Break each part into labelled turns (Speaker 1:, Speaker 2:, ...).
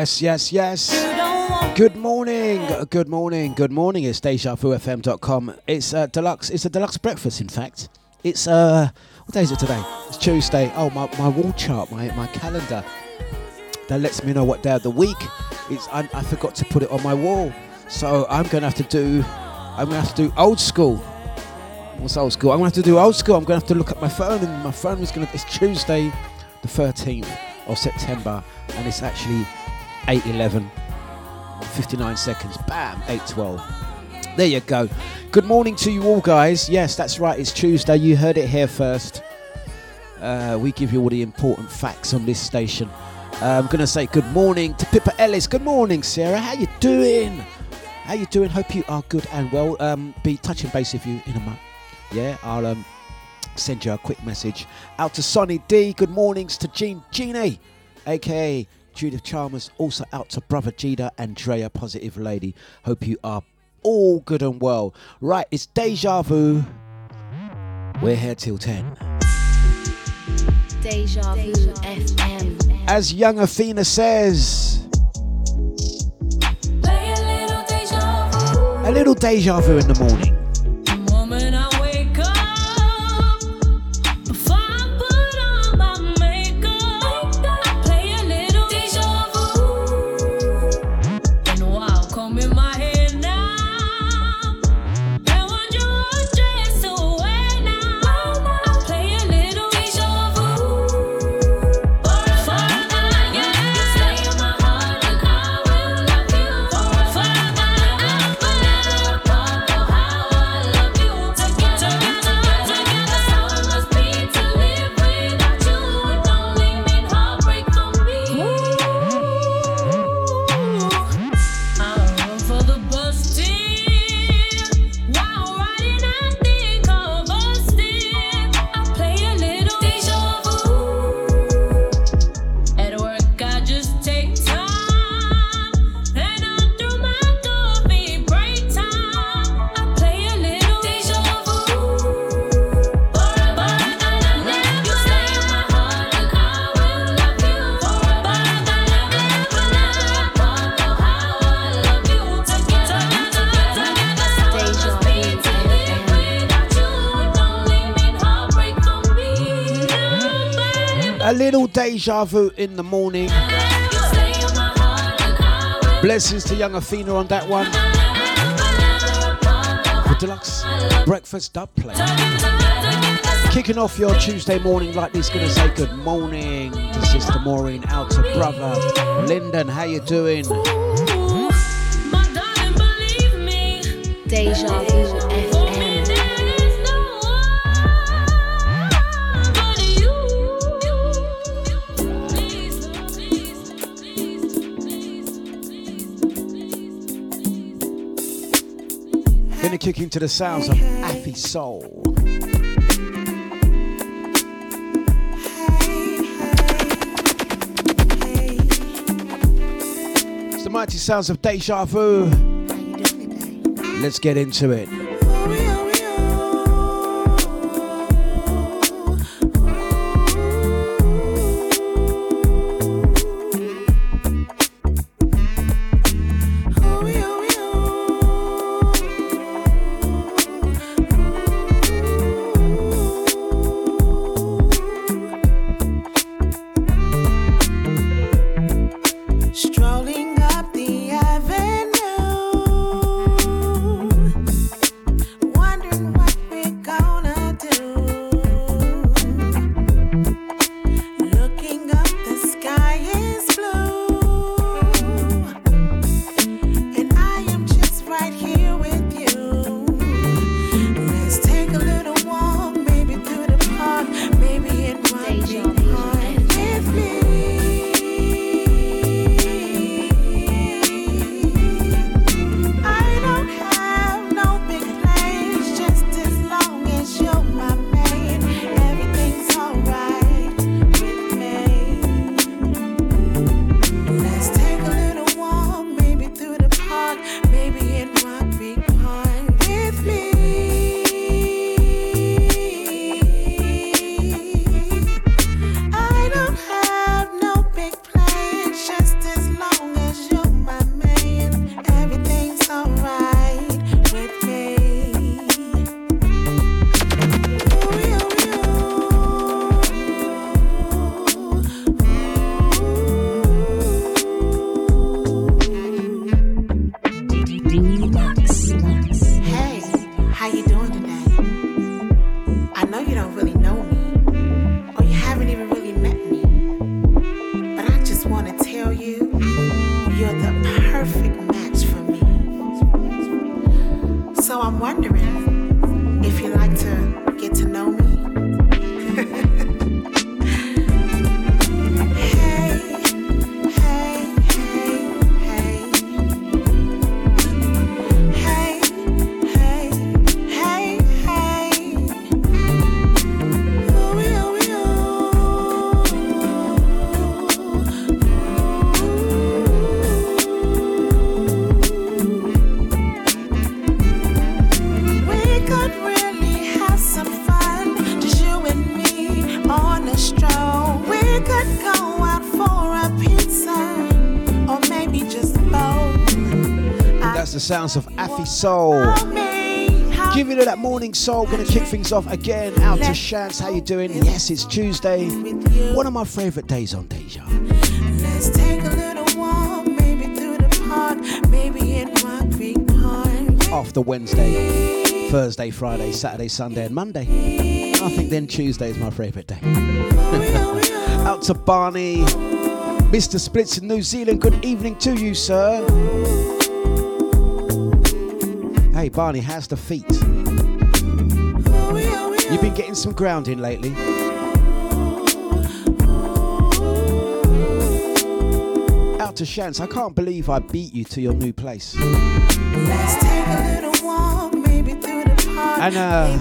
Speaker 1: Yes, yes, yes. Good morning, good morning, good morning. It's DejaVuFM.com. It's a deluxe. It's a deluxe breakfast. In fact, it's uh, what day is it today? It's Tuesday. Oh, my, my wall chart, my my calendar that lets me know what day of the week. It's I, I forgot to put it on my wall, so I'm gonna have to do. I'm gonna have to do old school. What's old school? I'm gonna have to do old school. I'm gonna have to look at my phone, and my phone is gonna. It's Tuesday, the 13th of September, and it's actually 8:11, 59 seconds. Bam, 8:12. There you go. Good morning to you all, guys. Yes, that's right. It's Tuesday. You heard it here first. Uh, we give you all the important facts on this station. Uh, I'm gonna say good morning to Pippa Ellis. Good morning, Sarah. How you doing? How you doing? Hope you are good and well. Um, be touching base with you in a month. Yeah, I'll um, send you a quick message out to Sonny D. Good mornings to Jean Genie, aka Judith Chalmers. Also out to Brother Jida Andrea, Positive Lady. Hope you are all good and well. Right, it's Deja Vu. We're here till 10.
Speaker 2: Deja Vu FM.
Speaker 1: As young Athena says, a little deja vu in the morning. Little deja Vu in the morning. Blessings to young Athena on that one. The deluxe breakfast dub play. Kicking off your Tuesday morning like this, gonna say good morning to Sister Maureen, out to brother Lyndon. How you doing?
Speaker 2: Deja Vu
Speaker 1: Gonna the sounds of Affy Soul. It's the mighty sounds of Deja Vu. Let's get into it.
Speaker 3: Sounds of Afi Soul. Give it that morning soul. Gonna kick things off again. Out to Shance. How you doing? Yes, it's Tuesday. One of my favourite days on Deja. Let's take a little walk, maybe through the park, maybe in Rock Creek Park. After Wednesday, Thursday, Friday, Saturday, Sunday, and Monday. I think then Tuesday is my favourite day. Out to Barney, Mr. Splits in New Zealand. Good evening to you, sir. Hey, Barney, how's the feet? You've been getting some grounding lately. Out to Shance, I can't believe I beat you to your new place. and uh,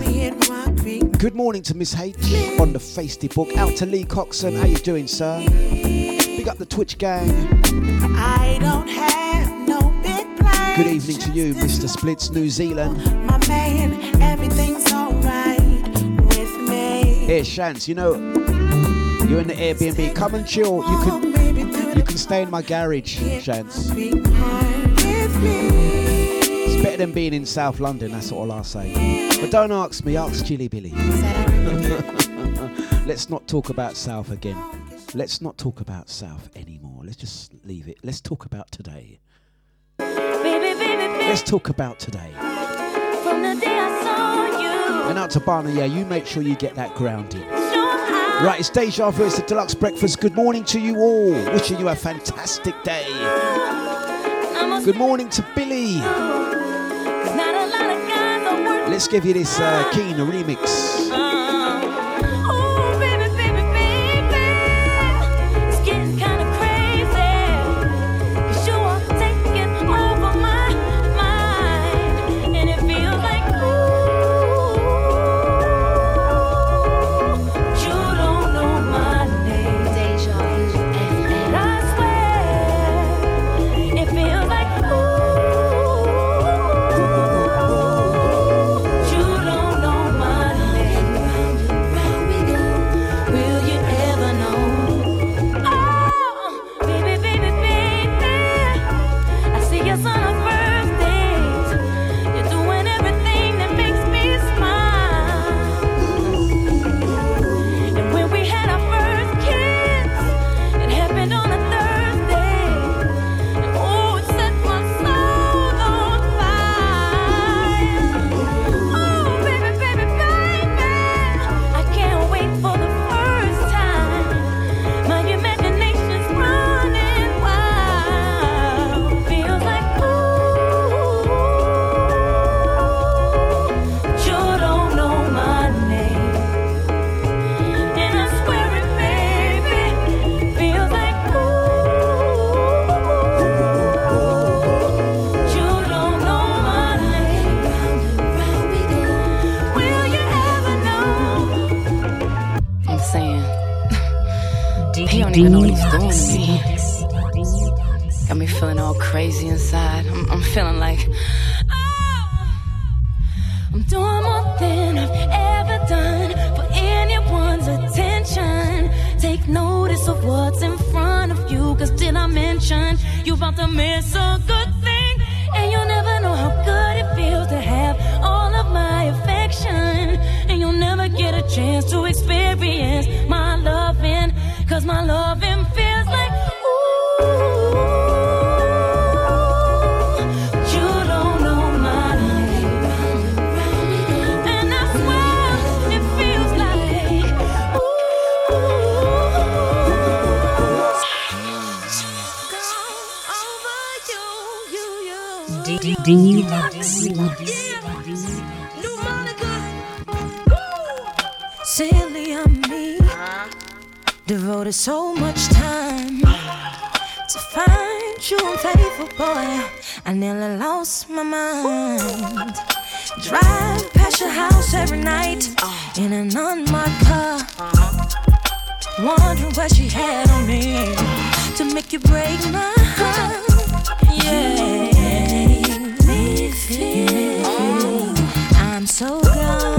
Speaker 3: good morning to Miss H on the Feisty book. Out to Lee Coxon, how you doing, sir? Big up the Twitch gang. I don't have Good evening to you, Mr. Splits, New Zealand. My man, everything's alright with me. You know, you're in the Airbnb. Come and chill. You can, you can stay in my garage, Shance. It's better than being in South London, that's all I'll say. But don't ask me, ask Chilly Billy. Let's not talk about South again. Let's not talk about South anymore. Let's just leave it. Let's talk about today. Let's talk about today. And out to Barney, yeah, you make sure you get that grounding. Right, it's Deja Vu, it's the Dlux Breakfast. Good morning to you all. Wishing you a fantastic day. Good morning to Billy. Let's give you this uh, Keen remix. the mess Devoted so much time to find you unfaithful boy. I nearly lost my mind. Drive past your house every night in an unmarked car. Wondering what she had on me to make you break my heart. Yeah, me feel I'm so gone.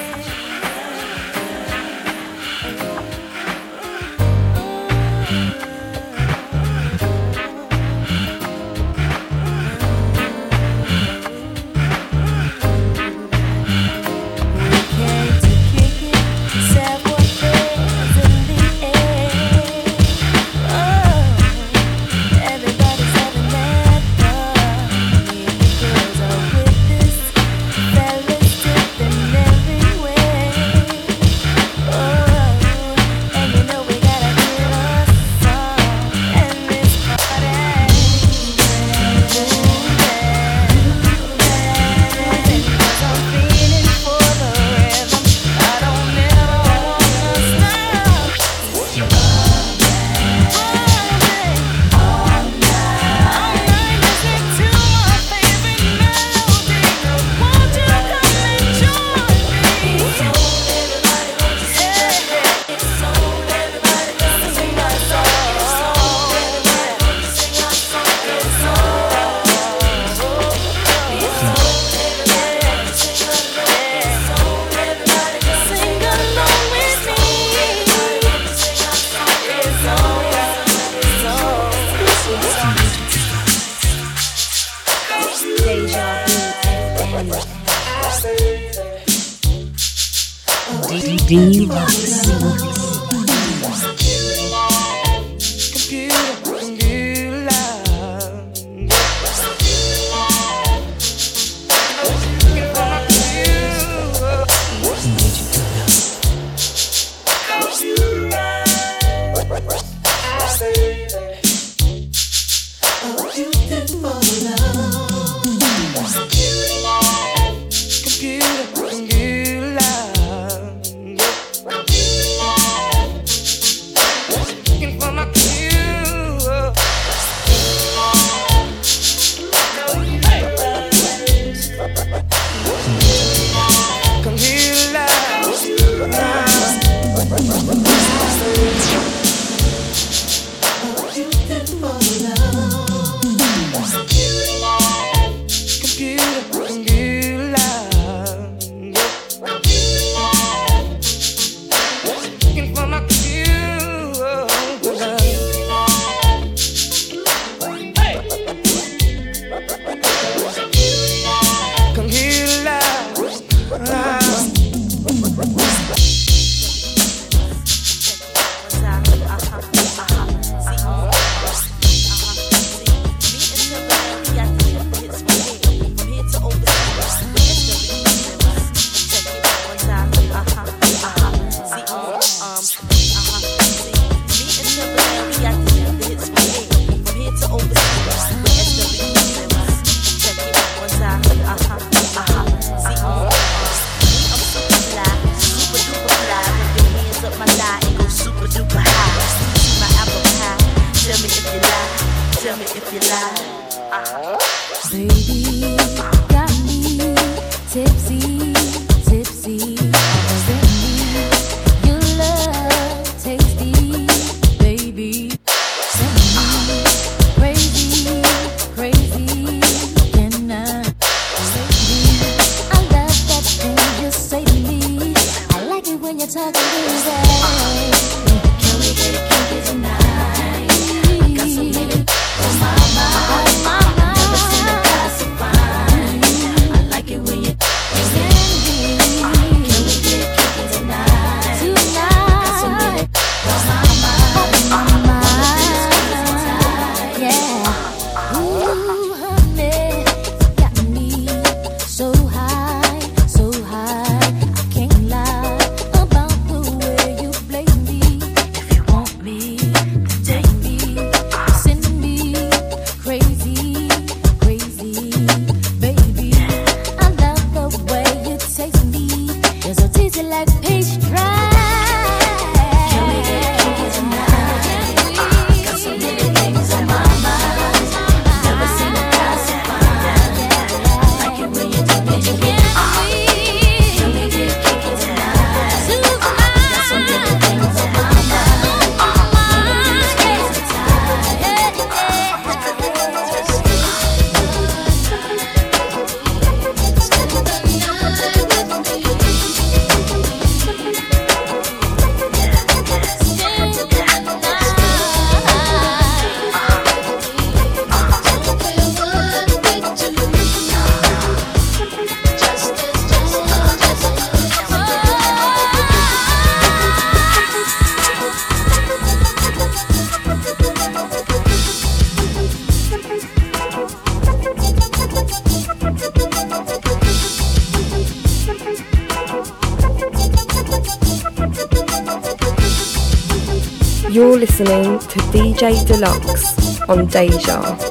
Speaker 4: Dlux on
Speaker 5: Deja.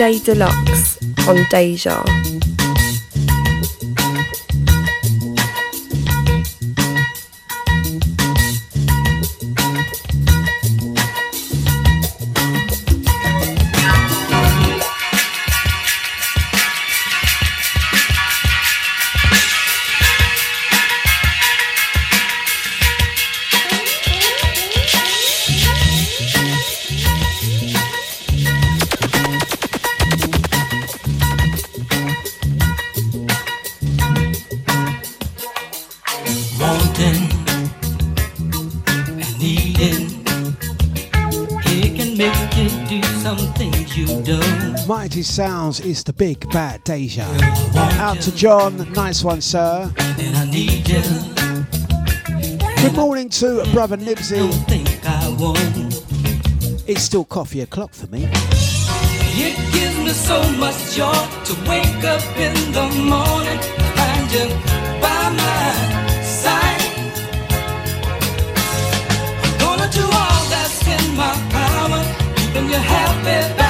Speaker 6: Dlux on
Speaker 5: Deja.
Speaker 1: sounds is the big bad Deja. Out to John, nice one, sir. Good morning to brother Nibsy. It's still coffee o'clock for me.
Speaker 7: It gives me so much joy to wake up in the morning and you by my side.
Speaker 8: Gonna do all that's in my power, keeping you
Speaker 1: happy.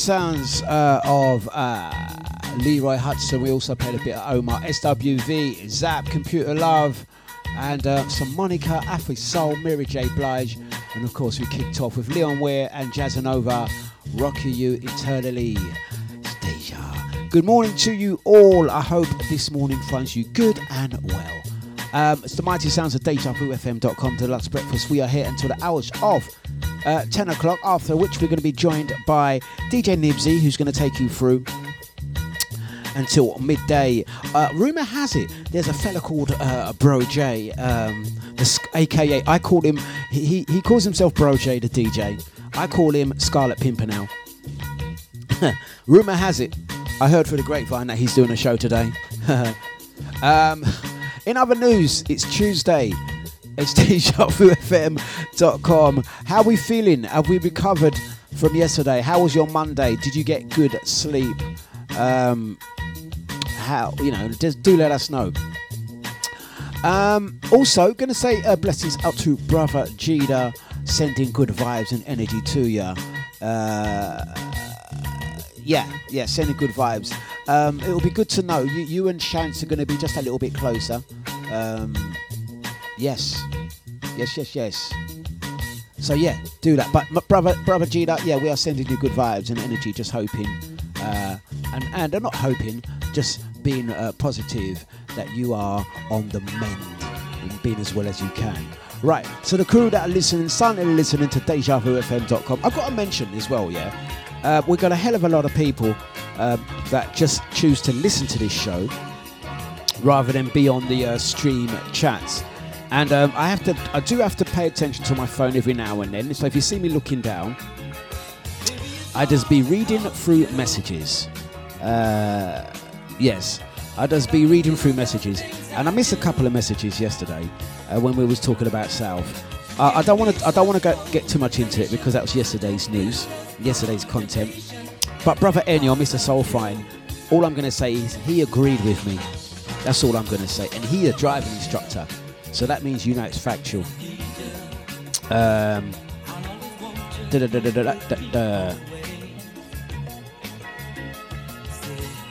Speaker 1: Sounds uh, of uh, Leroy Hudson. We also played a bit of Omar, SWV, Zap, Computer Love, and uh, some Monica, Afri Soul, Mary J. Blige, and of course we kicked off with Leon Ware and Jazzanova, Rockin' You Eternally. Deja. Good morning to you all. I hope this morning finds you good and well. Um, it's the mighty sounds of DejaVuFM.com Dlux Breakfast. We are here until the hours of uh, 10 o'clock, after which we're going to be joined by DJ Nibsy, who's going to take you through until midday. Uh, rumor has it there's a fella called uh, Bro J, um, the, aka I call him. He, he he calls himself Bro J, the DJ. I call him Scarlet Pimpernel. rumor has it, I heard through the grapevine that he's doing a show today. um, in other news, it's Tuesday. It's DJFM.com. How we feeling? Have we recovered from yesterday? How was your Monday? Did you get good sleep? Um, how you know? Just do let us know. Um, also, to say uh, blessings out to brother Jida, sending good vibes and energy to you. Uh, yeah, yeah, sending good vibes. Um, it'll be good to know you, you and Chance are going to be just a little bit closer. Um, yes, yes, yes, yes. So yeah, do that. But brother, brother Gina, yeah, we are sending you good vibes and energy. Just hoping, uh, and and I'm not hoping, just being uh, positive that you are on the mend and being as well as you can. Right. So the crew that are listening, silently listening to DejaVuFM.com, I've got to mention as well. Yeah, uh, we've got a hell of a lot of people um, that just choose to listen to this show rather than be on the uh, stream chats. And um, I have to, I do have to pay attention to my phone every now and then. So if you see me looking down, I just be reading through messages. Uh, yes, I just be reading through messages, and I missed a couple of messages yesterday uh, when we was talking about South. Uh, I don't want to, I don't want to get too much into it because that was yesterday's news, yesterday's content. But brother Enyo, Mr. Soulfine, all I'm going to say is he agreed with me. That's all I'm going to say, and he's a driving instructor, so that means you know it's factual. Um.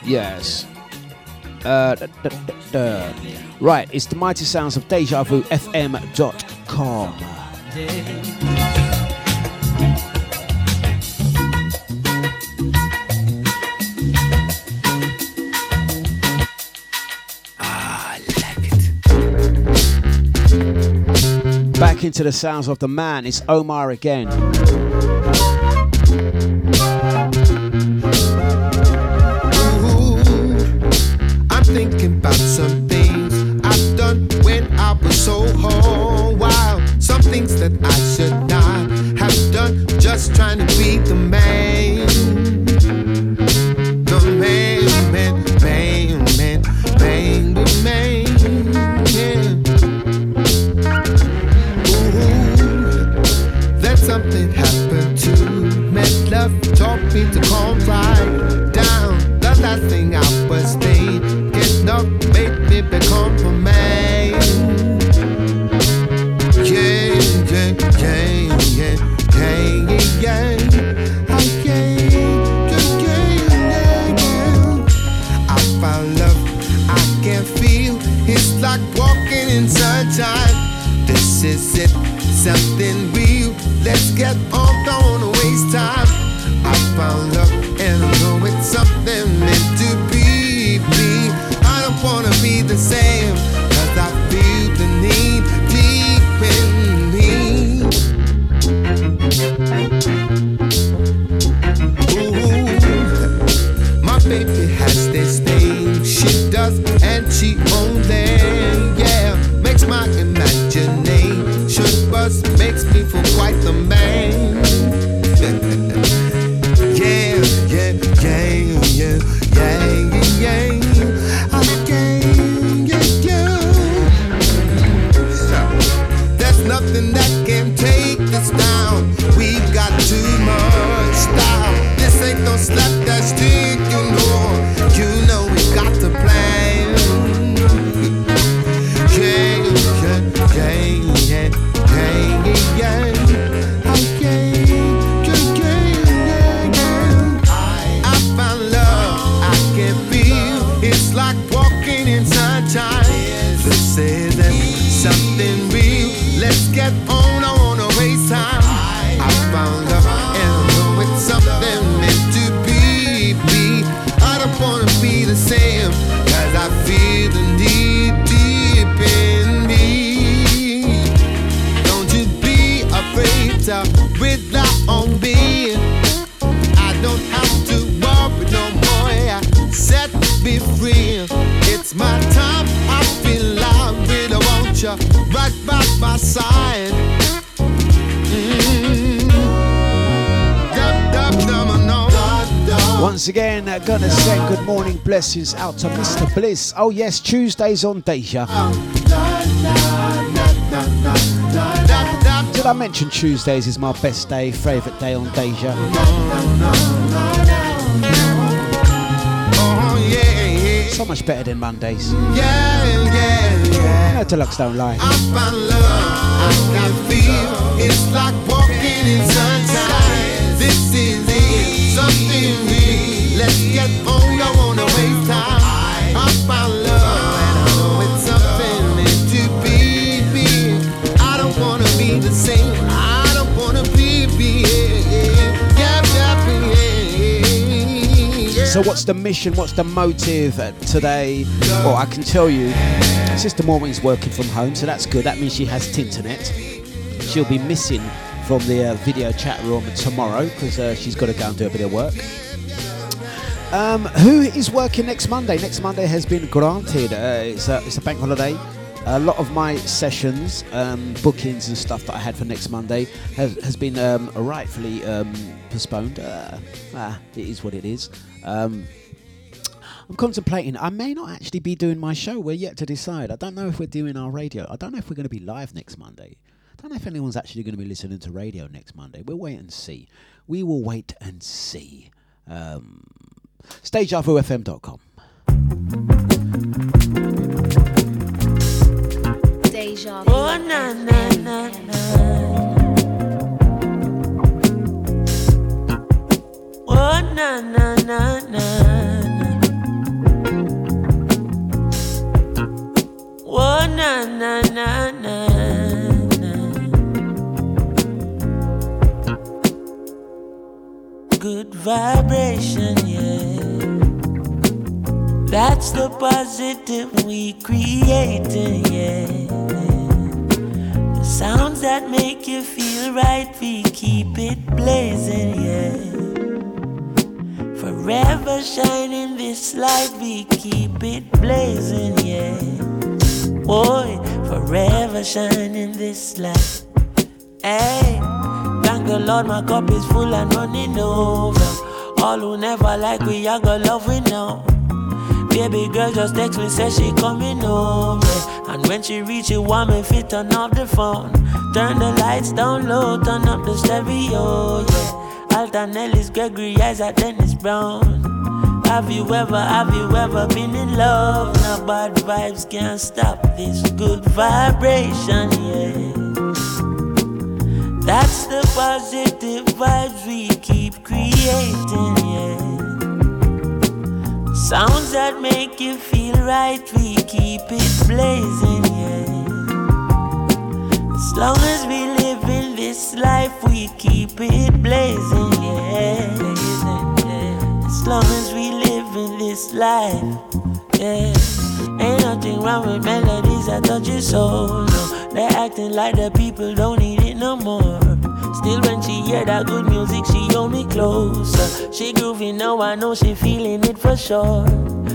Speaker 1: Yes. Uh, da, da, da, da. Right, it's the mighty sounds of Deja Vu FM.com. Back into the sounds of the man, it's Omar again.
Speaker 5: to be the man. The man, man, man, man, man, Ooh, that something happened to me. Love talk me to come right.
Speaker 1: Blessings out to Mr. Bliss. Oh yes, Tuesdays on Deja. Did I mention Tuesdays is my best day, favourite day on Deja? So much better than Mondays.
Speaker 5: Yeah, yeah, yeah.
Speaker 1: No, Dlux don't lie.
Speaker 5: Is. Let's get on.
Speaker 1: So what's the mission? What's the motive today? Well, I can tell you, Sister Maureen's working from home, so that's good. That means she has internet. She'll be missing from the uh, video chat room tomorrow because uh, she's got to go and do a bit of work. Um, who is working next Monday? Next Monday has been granted. Uh, it's, a, it's a bank holiday. A lot of my sessions, um, bookings, and stuff that I had for next Monday has, has been um, rightfully um, postponed. Uh, ah, it is what it is. Um, I'm contemplating. I may not actually be doing my show. We're yet to decide. I don't know if we're doing our radio. I don't know if we're going to be live next Monday. I don't know if anyone's actually going to be listening to radio next Monday. We'll wait and see. We will wait and see. Um, DejaVuFM.com.
Speaker 2: Deja
Speaker 9: Oh na na na na. Oh na na na na. Oh na na na na. Good vibration, yeah. That's the positive we creating, yeah. The sounds that make you feel right, we keep it blazing, yeah. Forever shining this light, we keep it blazing, yeah. Boy, forever shining this light. Hey, thank the Lord, my cup is full and running over. All who never like we, I got love we know. Baby girl just text me, say she coming over. And when she reach, you want me fit turn off the phone. Turn the lights down low, turn up the stereo, yeah. Alton Ellis, Gregory Isaac, Dennis Brown. Have you ever, have you ever been in love? Now bad vibes can't stop this good vibration, yeah. That's the positive vibes we keep creating, yeah. Sounds that make you feel right, we keep it blazing, yeah. As long as we live in this life, we keep it blazing, yeah. As long as we live in this life, yeah. Ain't nothing wrong with melodies that touch your soul, no. They're acting like the people don't need it no more. Still, when she hear that good music, she hold me closer. She groovy now, I know she feeling it for sure.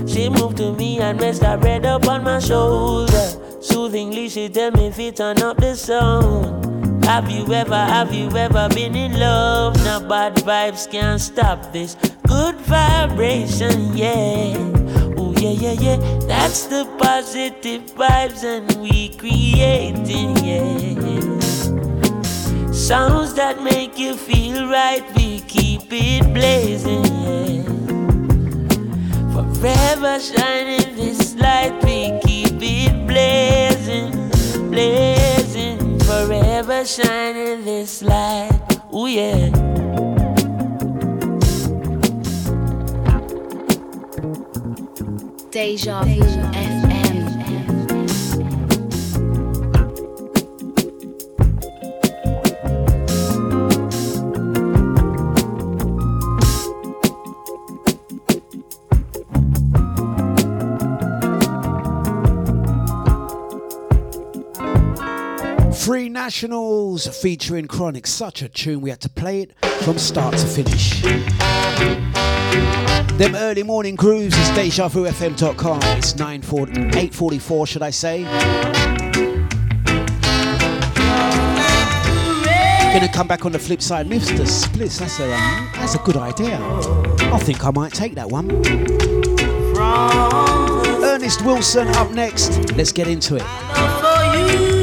Speaker 9: She moved to me and rest her head up on my shoulder. Soothingly, she tell me if it turn up the sound. Have you ever, have you ever been in love? Now bad vibes can't stop this good vibration, yeah. Oh yeah, yeah, yeah. That's the positive vibes and we creating, yeah. Sounds that make you feel right, we keep it blazing. Forever shining this light, we keep it blazing, blazing. Forever shining this light, oh yeah.
Speaker 2: Deja Vu
Speaker 1: Nationals featuring Chronixx. Such a tune. We had to play it from start to finish. Them early morning grooves is DejaVuFM.com. It's 9:40 8.44, should I say. Gonna come back on the flip side. Mr. Splits, that's a, um, that's a good idea. I think I might take that one. Ernest Wilson up next. Let's get into it.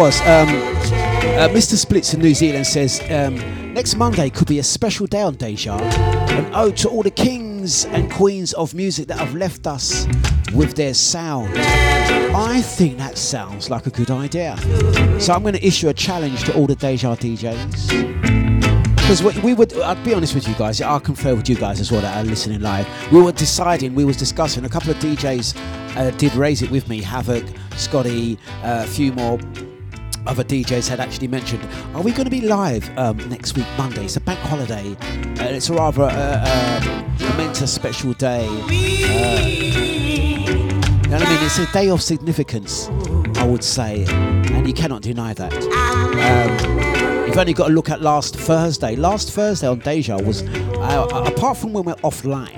Speaker 1: Was. Um, uh, Mr. Splits in New Zealand says um, next Monday could be a special day on Deja, an ode to all the kings and queens of music that have left us with their sound. I think that sounds like a good idea. So I'm going to issue a challenge to all the Deja DJs. Because we, would, I'll be honest with you guys, I'll confer with you guys as well that are listening live. We were deciding, we was discussing, a couple of DJs uh, did raise it with me, Havoc, Scotty, uh, a few more other DJs had actually mentioned, are we going to be live um, next week, Monday? It's a bank holiday. Uh, it's a rather uh, uh, momentous special day. Uh, you know what I mean? It's a day of significance, I would say, and you cannot deny that. Um, you've only got to look at last Thursday. Last Thursday on Deja was, uh, apart from when we're offline,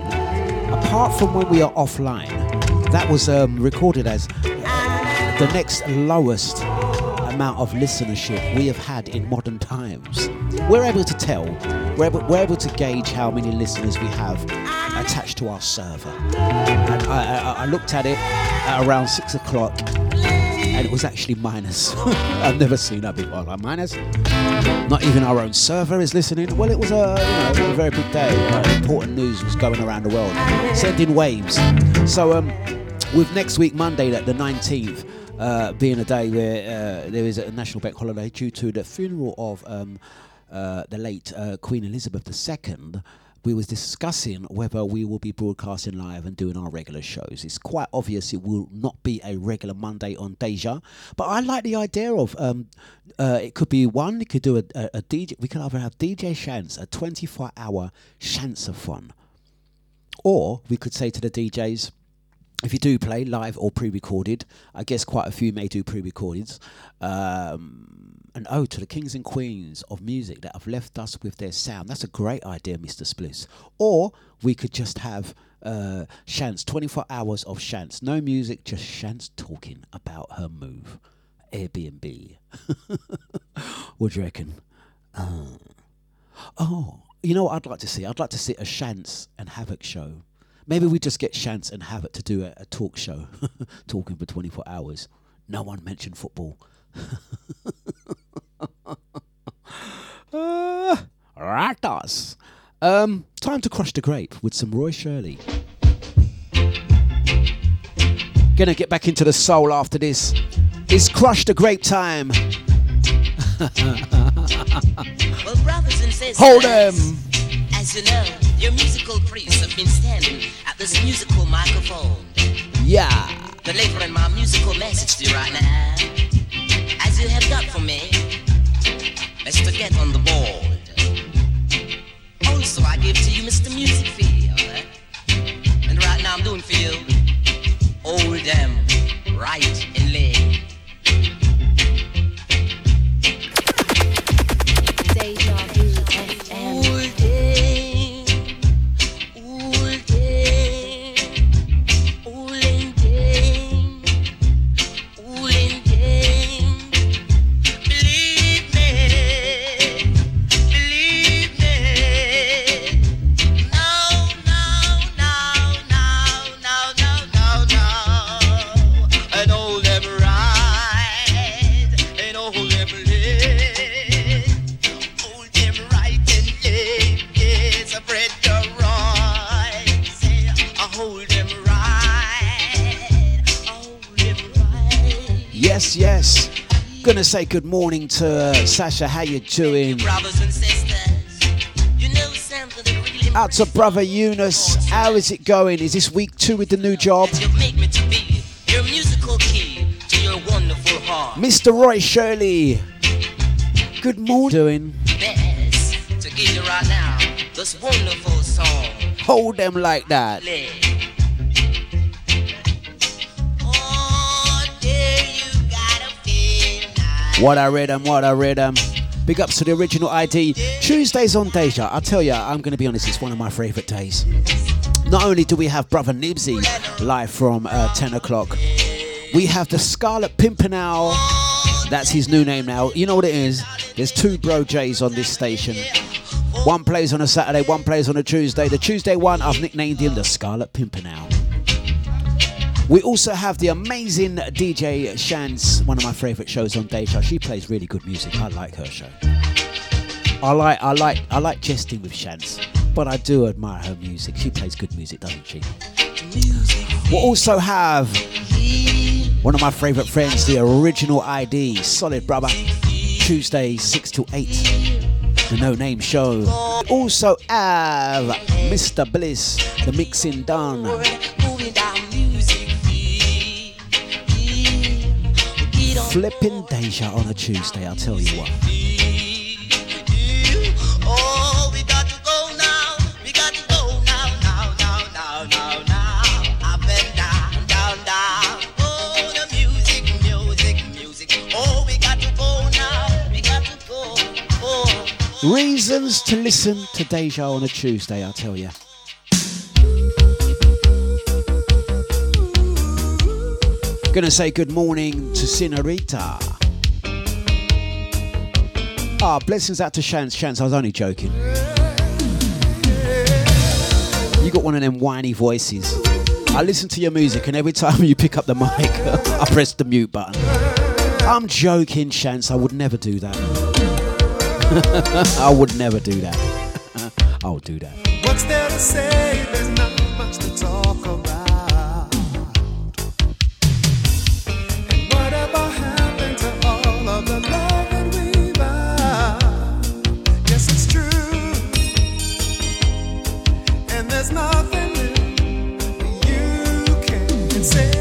Speaker 1: apart from when we are offline, that was um, recorded as uh, the next lowest amount of listenership we have had in modern times. We're able to tell, we're able, we're able to gauge how many listeners we have attached to our server. And I, I, I looked at it at around six o'clock and it was actually minus. I've never seen that before. Like minus. Not even our own server is listening. Well, it was a, you know, a very big day. Important news was going around the world, sending waves. So, um, with next week Monday, the 19th, uh, being a day where uh, there is a national bank holiday due to the funeral of um, uh, the late uh, Queen Elizabeth II, we was discussing whether we will be broadcasting live and doing our regular shows. It's quite obvious it will not be a regular Monday on Deja, but I like the idea of um, uh, it could be one. It could do a, a, a DJ. We could either have DJ Chance, a 24-hour Chanceathon, or we could say to the DJs if you do play live or pre-recorded, I guess quite a few may do pre-recordeds. Um, an ode to the kings and queens of music that have left us with their sound. That's a great idea, Mr. Spliss. Or we could just have uh, Shance, 24 hours of Shance. No music, just Shance talking about her move. Airbnb. what do you reckon? Uh, oh, you know what I'd like to see? I'd like to see a Shance and Havoc show. Maybe we just get Chance and Havoc to do a, a talk show, talking for 24 hours. No one mentioned football. uh, ratas. Um, time to crush the grape with some Roy Shirley. Gonna get back into the soul after this. It's crush the grape time.
Speaker 10: Well, brothers and sisters,
Speaker 1: Hold 'em.
Speaker 10: As you know, your musical priests have been standing at this musical microphone,
Speaker 1: Yeah.
Speaker 10: delivering my musical message to you right now. As you have got for me, let's to get on the board. Also, I give to you Mr. Music Field. And right now I'm doing for you, hold them right and left. Yes,
Speaker 1: yes. Gonna say good morning to uh, Sasha. How you doing?
Speaker 10: Brothers and sisters, you know something that really
Speaker 1: Out to brother Eunice. How is it going? Is this week two with the new job?
Speaker 10: that you make me to be your musical key to your wonderful heart.
Speaker 1: Mr. Roy Shirley. Good morning. Doing.
Speaker 10: Best to give you right now this wonderful song.
Speaker 1: Hold them like that. What I read 'em, what I read 'em. Big ups to the original ID. Tuesdays on Deja. I tell ya, I'm gonna be honest, it's one of my favourite days. Not only do we have brother Nibsy live from uh, 10 o'clock, we have the Scarlet Pimpernel. That's his new name now. You know what it is? There's two Bro J's on this station. One plays on a Saturday, one plays on a Tuesday. The Tuesday one, I've nicknamed him the Scarlet Pimpernel. We also have the amazing DJ Shans, one of my favourite shows on Deja. She plays really good music. I like her show. I like, I like, I like jesting with Shans, but I do admire her music. She plays good music, doesn't she? We'll also have one of my favourite friends, the original ID, Solid Brother, Tuesday 6 to 8, the No Name Show. Also have Mr. Bliss, the mixing done. Flipping Deja on a Tuesday, I'll tell you what. Reasons to listen to Deja on a Tuesday, I'll tell you. Gonna say good morning to Cinerita. Ah, blessings out to Shans. Shans, I was only joking. You got one of them whiny voices. I listen to your music, and every time you pick up the mic, I press the mute button. I'm joking, Shans. I would never do that. I would never do that. I'll do that.
Speaker 5: What's there to say? There's not much to talk about. Nothing that you can say.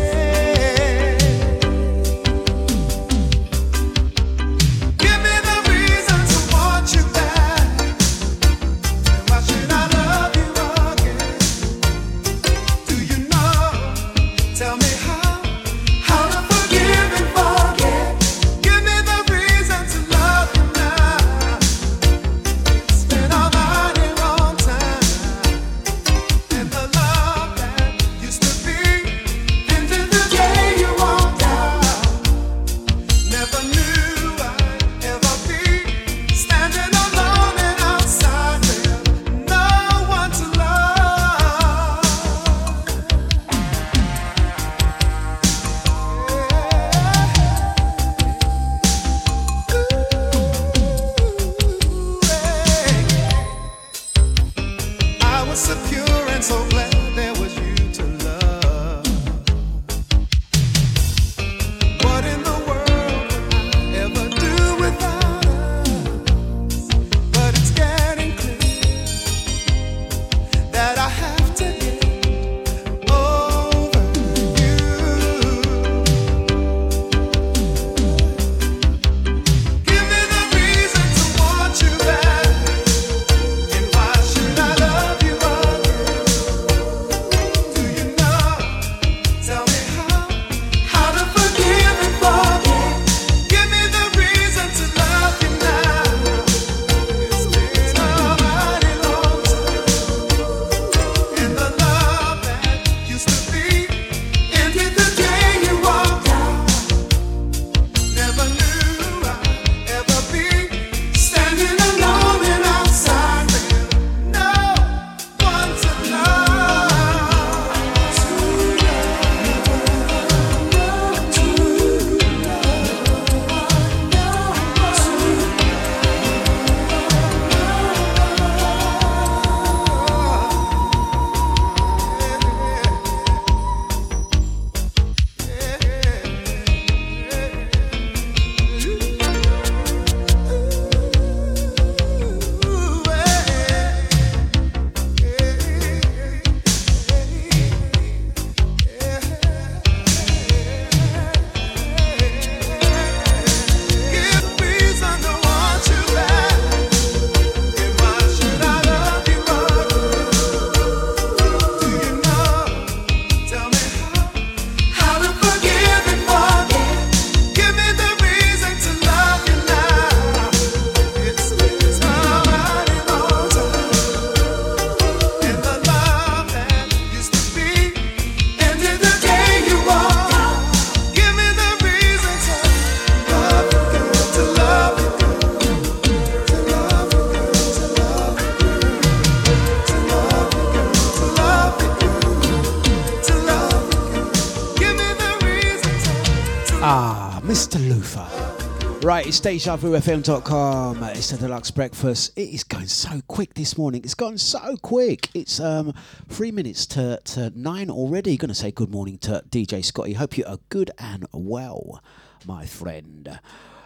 Speaker 1: DejaVuFM.com. It's the Dlux breakfast. It is going so quick this morning. It's gone so quick. It's um three minutes to, to nine already. Gonna say good morning to DJ Scotty. Hope you are good and well, my friend.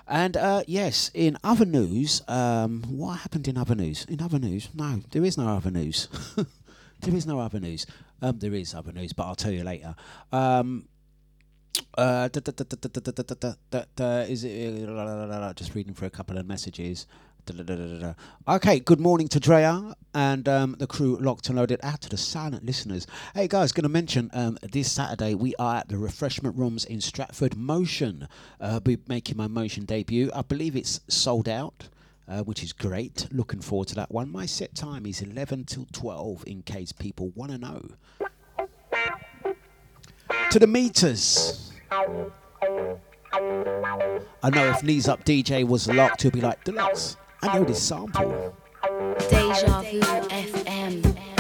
Speaker 1: And uh, yes, in other news, um, what happened in other news? In other news, no, there is no other news. there is no other news. Um, there is other news, but I'll tell you later. Um, is it just reading for a couple of messages? Okay, good morning to Drea and um, the crew locked and loaded. Out to the silent listeners. Hey guys, going to mention um, this Saturday we are at the refreshment rooms in Stratford Motion. Uh, be making my motion debut. I believe it's sold out. Uh, which is great. Looking forward to that one. My set time is 11 till 12 in case people want to know. To the meters. I know if Knees Up DJ was locked, he'll be like, Dlux, I know this sample.
Speaker 2: Deja Vu FM.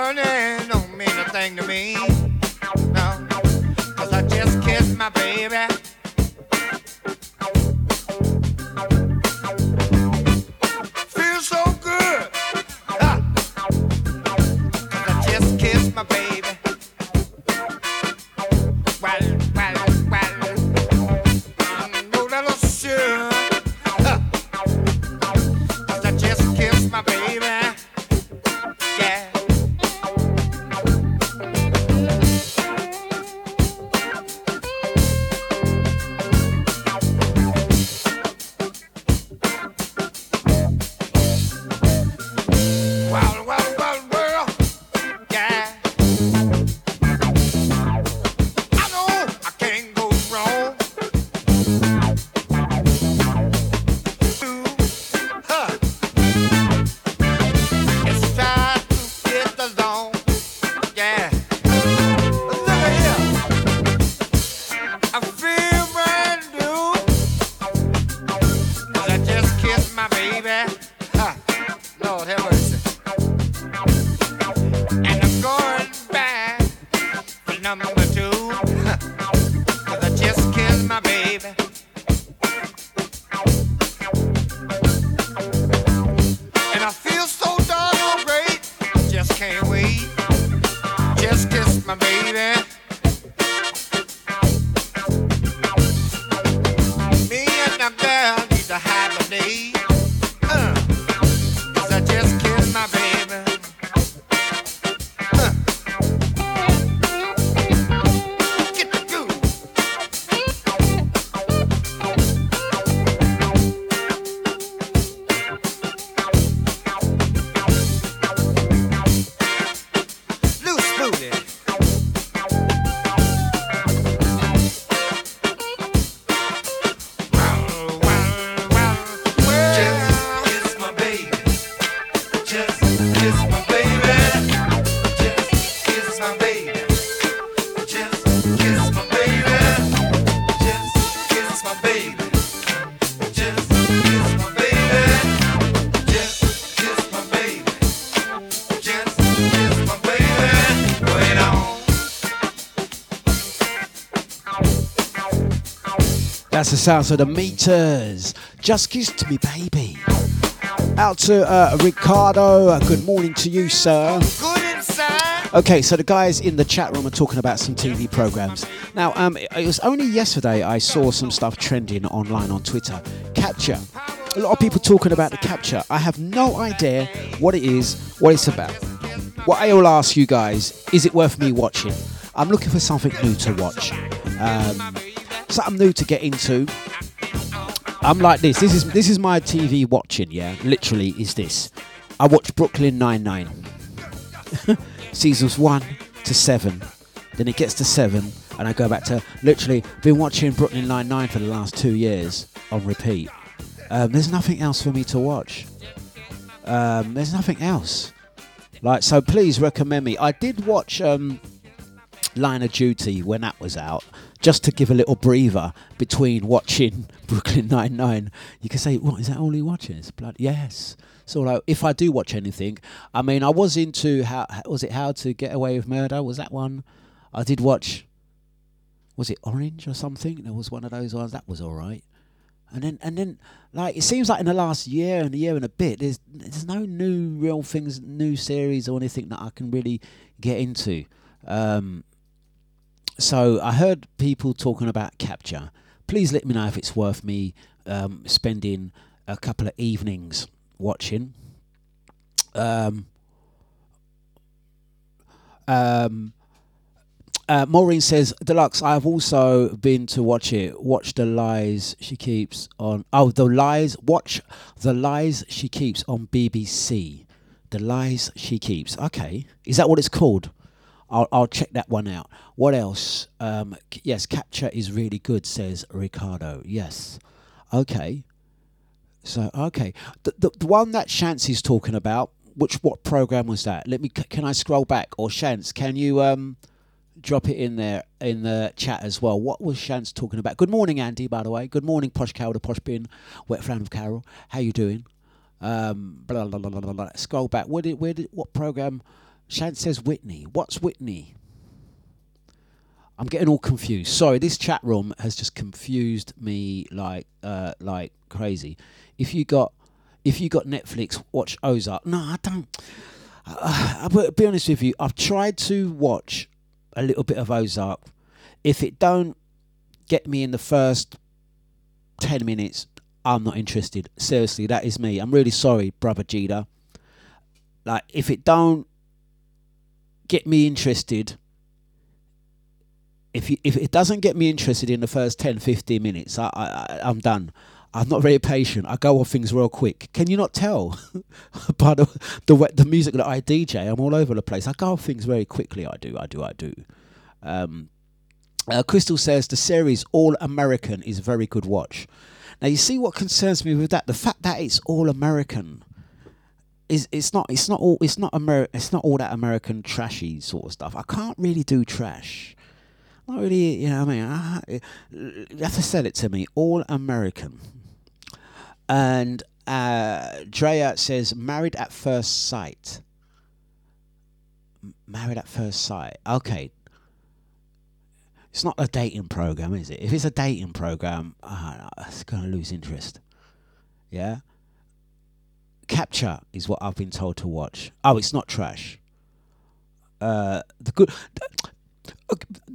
Speaker 5: And don't mean a thing to me. No. Cause I just kissed my baby.
Speaker 1: That's the sounds of the meters. Just kiss to me, baby. Out to uh, Ricardo. Uh, good morning to you, sir. Okay, so the guys in the chat room are talking about some TV programs. Now, um, it it was only yesterday I saw some stuff trending online on Twitter. Capture. A lot of people talking about the capture. I have no idea what it is, what it's about. What I will ask you guys is it worth me watching? I'm looking for something new to watch. Um, something new to get into. I'm like this. This is this is my TV watching. Yeah, literally is this. I watch Brooklyn Nine Nine, seasons one to seven. Then it gets to seven, and I go back to literally been watching Brooklyn Nine Nine for the last two years on repeat. Um, there's nothing else for me to watch. Um, there's nothing else. Like so, please recommend me. I did watch um, Line of Duty when that was out, just to give a little breather between watching Brooklyn Nine Nine. You can say, "What is that? All he watches?" Blood, yes. So like, if I do watch anything, I mean, I was into how was it How to Get Away with Murder? Was that one? I did watch. Was it Orange or something? There was one of those ones that was all right. And then and then like it seems like in the last year and a year and a bit, there's there's no new real things, new series or anything that I can really get into. Um, so I heard people talking about capture. Please let me know if it's worth me um, spending a couple of evenings watching. Um, um, uh, Maureen says, Dlux, I've also been to watch it. Watch the lies she keeps on. Oh, the lies. Watch the lies she keeps on BBC. The lies she keeps. Okay. Is that what it's called? I'll, I'll check that one out. What else? Um, yes, Capture is really good, says Ricardo. Yes. Okay. So, okay. The, the, the one that Shancy's talking about, which what program was that? Let me, can I scroll back? Or Shance, can you um, drop it in there in the chat as well? What was Shance talking about? Good morning, Andy, by the way. Good morning, Posh Carol, Posh Bin, Wet Frown of Carol. How you doing? Um, blah, blah, blah, blah, blah. Scroll back. Where did, where did, what program? Shant says Whitney. What's Whitney? I'm getting all confused. Sorry, this chat room has just confused me like uh, like crazy. If you got if you got Netflix, watch Ozark. No, I don't. Uh, I'll be honest with you. I've tried to watch a little bit of Ozark. If it don't get me in the first ten minutes, I'm not interested. Seriously, that is me. I'm really sorry, brother Jeter. Like, if it don't get me interested if you, if it doesn't get me interested in the first 10 15 minutes I, I i'm done. I'm not very patient. I go off things real quick. Can you not tell? By the, the the music that i dj i'm all over the place. I go off things very quickly. I do i do i do. Um uh, crystal says the series all american is a very good watch. Now you see what concerns me with that? The fact that it's all american is it's not it's not all it's not Amer- it's not all that American trashy sort of stuff. I can't really do trash. Not really, you know. what I mean, I, you have to sell it to me. All American. And uh, Drea says, "Married at first sight." Married at first sight. Okay. It's not a dating program, is it? If it's a dating program, uh, it's gonna lose interest. Yeah. Capture is what I've been told to watch. Oh, it's not trash. Uh, the good.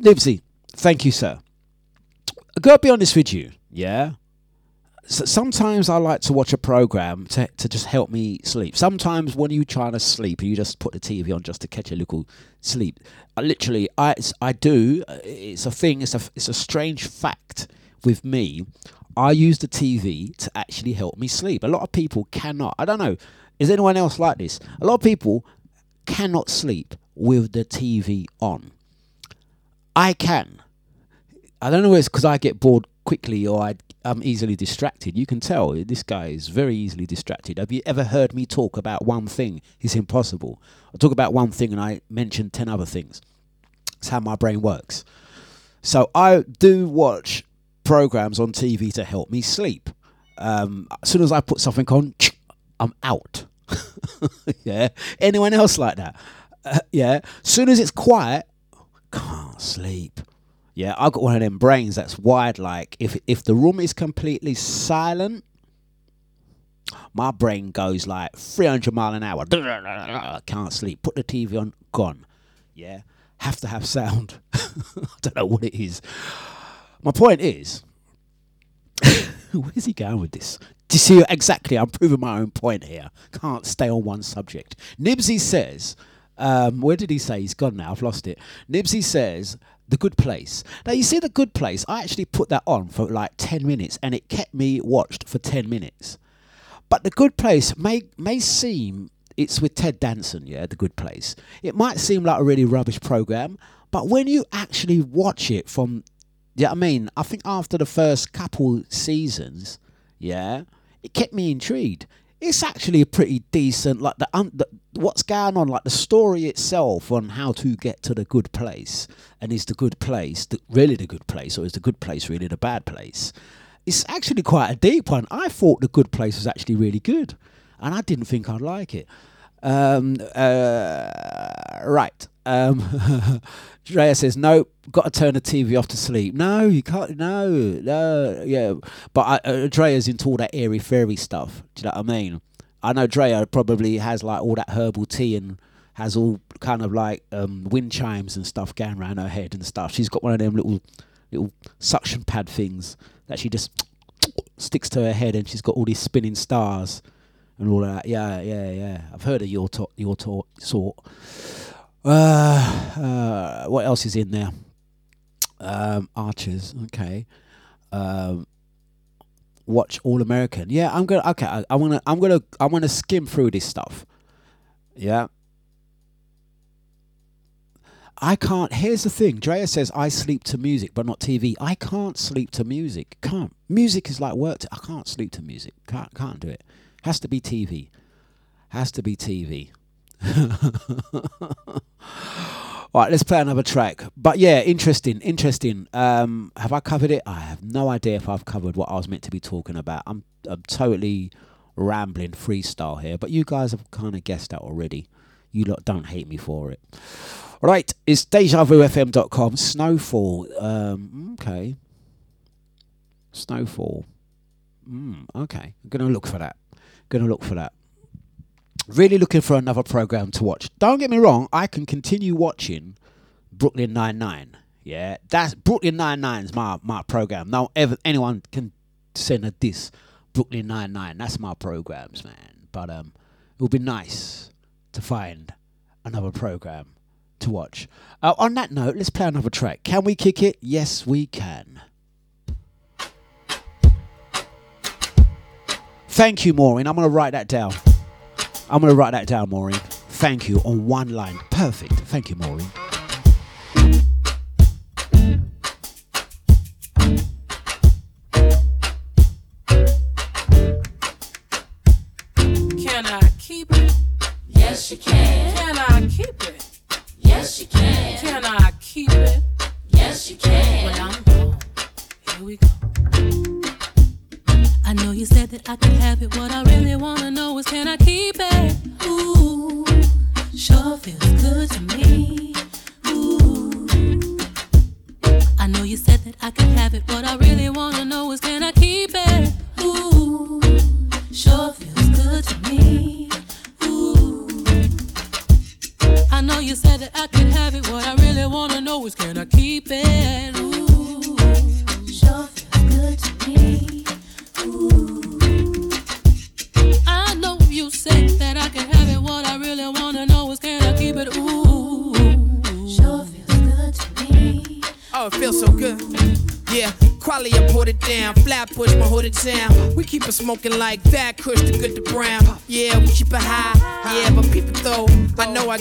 Speaker 1: Okay, thank you, sir. I gotta be honest with you, yeah. So sometimes I like to watch a program to to just help me sleep. Sometimes when you're trying to sleep, you just put the TV on just to catch a little sleep. I literally, I I do. uh, It's a thing. It's a it's a strange fact with me. I use the TV to actually help me sleep. A lot of people cannot. I don't know. Is anyone else like this? A lot of people cannot sleep with the TV on. I can. I don't know whether it's because I get bored quickly or I, I'm easily distracted. You can tell this guy is very easily distracted. Have you ever heard me talk about one thing? It's impossible. I talk about one thing and I mention 10 other things. It's how my brain works. So I do watch programs on TV to help me sleep. Um, as soon as I put something on, I'm out. yeah. Anyone else like that? Uh, yeah. Soon as it's quiet, can't sleep. Yeah, I've got one of them brains that's wired like if if the room is completely silent, my brain goes like 300 mile an hour. Can't sleep. Put the TV on, gone. Yeah, have to have sound. I don't know what it is. My point is, where's he going with this? Do you see exactly? I'm proving my own point here. Can't stay on one subject. Nibsy says, um, where did he say? He's gone now. I've lost it. Nibsy says, The Good Place. Now, you see, The Good Place, I actually put that on for like 10 minutes and it kept me watched for 10 minutes. But The Good Place may, may seem, it's with Ted Danson, yeah, The Good Place. It might seem like a really rubbish program, But when you actually watch it from, yeah, I mean, I think after the first couple seasons, yeah, it kept me intrigued. It's actually a pretty decent, like the, um, the what's going on, like the story itself on how to get to the good place, and is the good place the, really the good place, or is the good place really the bad place? It's actually quite a deep one. I thought the good place was actually really good, and I didn't think I'd like it. Um, uh, right. Um, Drea says, no, got to turn the TV off to sleep. No, you can't. No, no, yeah. But uh, Drea's into all that airy fairy stuff. Do you know what I mean? I know Drea probably has like all that herbal tea and has all kind of like um, wind chimes and stuff going around her head and stuff. She's got one of them little little suction pad things that she just sticks to her head and she's got all these spinning stars and all that. Yeah, yeah, yeah. I've heard of your to- your to- sort. Uh, uh, what else is in there? Um, Archers. Okay. Um, watch All American. Yeah, I'm gonna. Okay, I, I'm gonna. I'm gonna. I'm gonna skim through this stuff. Yeah. I can't. Here's the thing. Drea says I sleep to music, but not TV. I can't sleep to music. Can't. Music is like work. To, I can't sleep to music. Can't. Can't do it. Has to be TV. Has to be TV. All right, let's play another track. But yeah, interesting, interesting. Um, have I covered it? I have no idea if I've covered what I was meant to be talking about. I'm, I'm totally rambling freestyle here, but you guys have kind of guessed that already. You lot don't hate me for it. All right, it's DejaVuFM.com. Snowfall. Um, okay. Snowfall. Mm, okay, I'm gonna look for that. Gonna look for that really looking for another program to watch. Don't get me wrong, I can continue watching Brooklyn Nine Nine. Yeah, that's Brooklyn Nine my my program. No ever anyone can send a diss. Brooklyn Nine Nine. That's my programs, man. But um, it would be nice to find another program to watch. Uh, on that note, let's play another track. Can we kick it? Yes, we can. Thank you, Maureen. I'm gonna write that down. I'm going to write that down, Maureen. Thank you on one line. Perfect. Thank you, Maureen.
Speaker 8: Can I keep it? Yes, you can. Can I keep it? Yes, you can. Can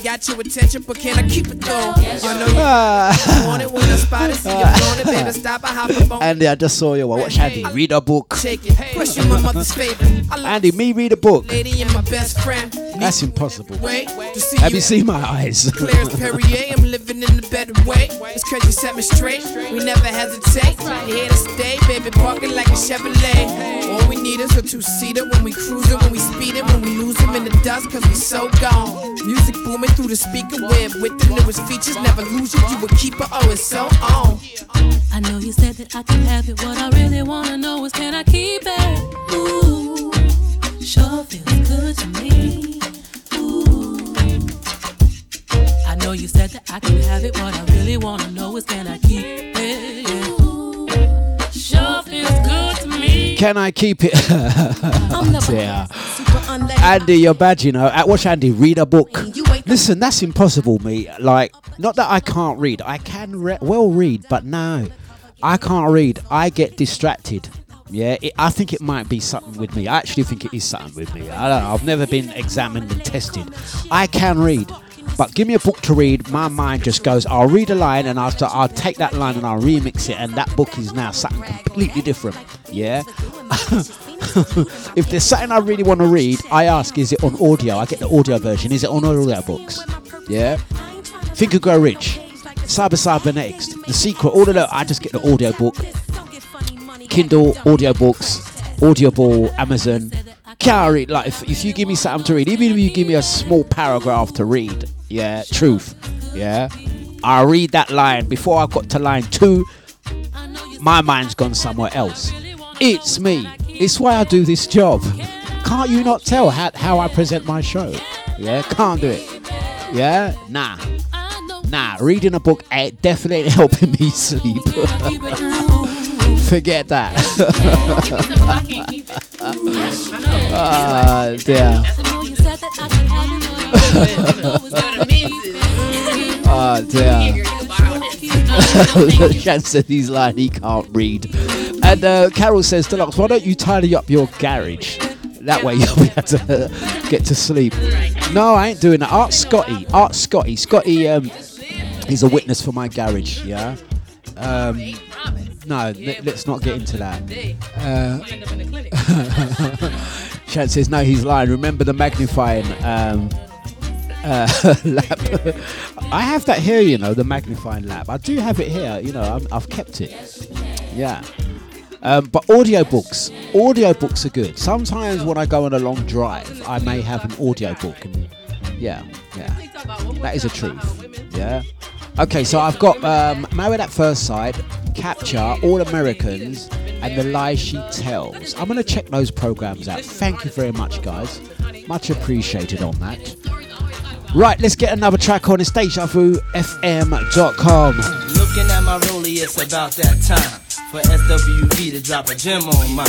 Speaker 8: got your attention, but can I keep it though? I know you ah. want it when I spot it, see you on it, baby. Stop, I hop up on
Speaker 1: Andy, I just saw you. Watch Andy read a book.
Speaker 8: Shake it, push you my mother's favorite. I
Speaker 1: Andy, me read a book.
Speaker 8: lady and my best friend.
Speaker 1: That's impossible.
Speaker 8: Wait, to see
Speaker 1: Have
Speaker 8: you
Speaker 1: you seen my eyes?
Speaker 8: Clear as Perrier, I'm living in the better way. It's crazy, set me straight. We never hesitate. You here to stay, baby, parking like a Chevrolet. All we need is a two-seater when we cruising, when we speeding, when we lose 'em in the dust, cause we so gone. Music booming through the speaker web with the newest features. Never lose you, you a keeper. Oh, it's so on.
Speaker 3: I know you said that I can have it. What I really wanna know is can I keep it? Ooh, sure feels good to me. I know you said that I can have it. What I really wanna know is can I keep it? Ooh, sure feels good to me.
Speaker 1: Can I keep it?
Speaker 3: I'm never oh,
Speaker 1: dear.
Speaker 3: super unleaded.
Speaker 1: Andy, you're bad, you know. At watch Andy read a book. Listen, that's impossible, me. Like, not that I can't read. I can re- well read, but no, I can't read. I get distracted. Yeah, it, I think it might be something with me. I actually think it is something with me. I don't know. I've never been examined and tested. I can read, But give me a book to read, my mind just goes. I'll read a line and I'll, I'll take that line and I'll remix it, and that book is now something completely different. Yeah. if there's something I really want to read, I ask, is it on audio? I get the audio version. Is it on audio books? Yeah. Think and Grow Rich, Cyber Cybernetics, The Secret, all of that. I just get the audio book. Kindle, audiobooks, Audible, Amazon. Can't read. Like, if, you give me something to read, even if you give me a small paragraph to read, yeah, truth, yeah, I'll read that line. Before I got to line two, my mind's gone somewhere else. It's me. It's why I do this job. Can't you not tell how, how I present my show? Yeah, can't do it. Yeah, nah. Nah, reading a book ain't definitely helping me sleep. Forget that. Ah, dear. Oh dear. Shan said he's lying, he can't read. And uh, Carol says, Dlux, why don't you tidy up your garage? That way you'll be able to get to sleep. No, I ain't doing that. Art Scotty. Art Scotty. Scotty, um, he's a witness for my garage, yeah? Um, no, let, us not get into that. Uh, Shan says, no, he's lying. Remember the magnifying um, uh, lap. I have that here, you know, the magnifying lap. I do have it here, you know, I'm, I've kept it. Yeah. Um, but audiobooks, audiobooks are good. Sometimes when I go on a long drive, I may have an audiobook. And yeah, yeah, that is a truth. Yeah. Okay, so I've got um, Married at First Sight, Capture, All Americans, and The Lies She Tells. I'm going to check those programs out. Thank you very much, guys. Much appreciated on that. Right, let's get another track on. It's DejaVuFM.com.
Speaker 11: Looking at my rollie, it's about that time for SWV to drop a gem on mine.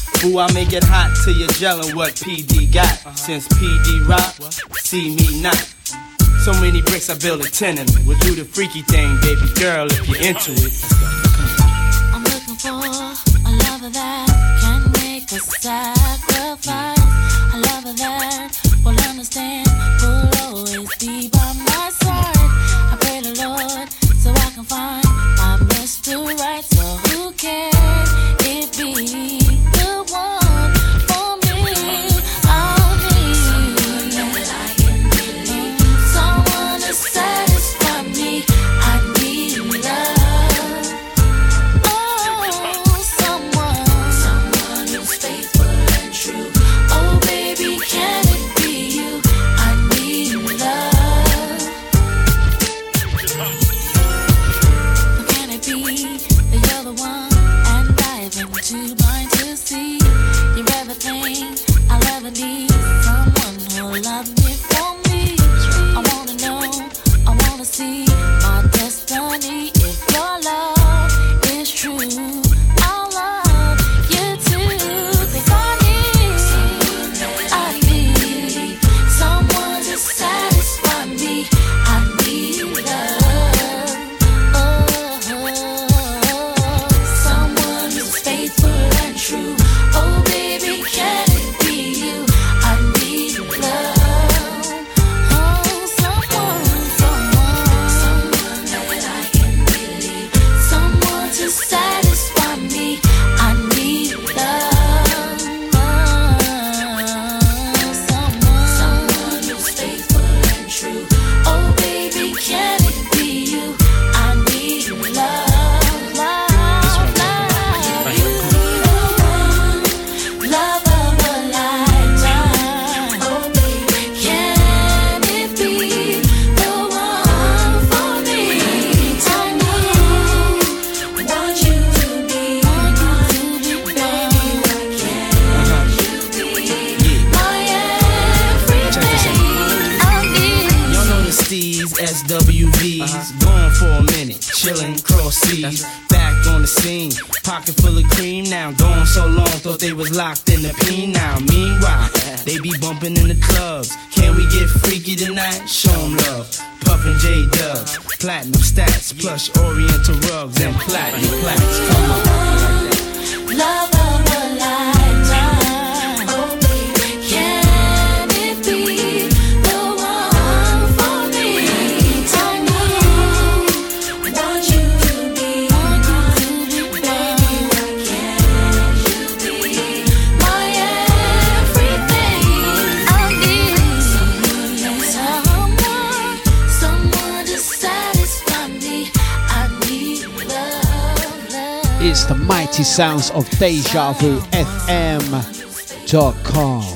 Speaker 11: Ooh, I make it hot till you're gelling what PD got. Since PD rock, see me not. So many bricks I build a tenement. We'll do the freaky thing, baby girl, if you're into it.
Speaker 3: I'm looking for a lover that can make a sacrifice. A lover that will understand, will always be by my
Speaker 11: SWVs, uh-huh. gone for a minute, chilling, cross seas, back on the scene, pocket full of cream. Now, gone so long, thought they was locked in the pen now, meanwhile, they be bumping in the clubs, can we get freaky tonight, Show 'em love, puffin' J-Dub, platinum stats, plush oriental rugs, and platinum plaques, come on.
Speaker 3: Love of a life.
Speaker 1: It's the mighty sounds of
Speaker 12: DejaVuFM.com.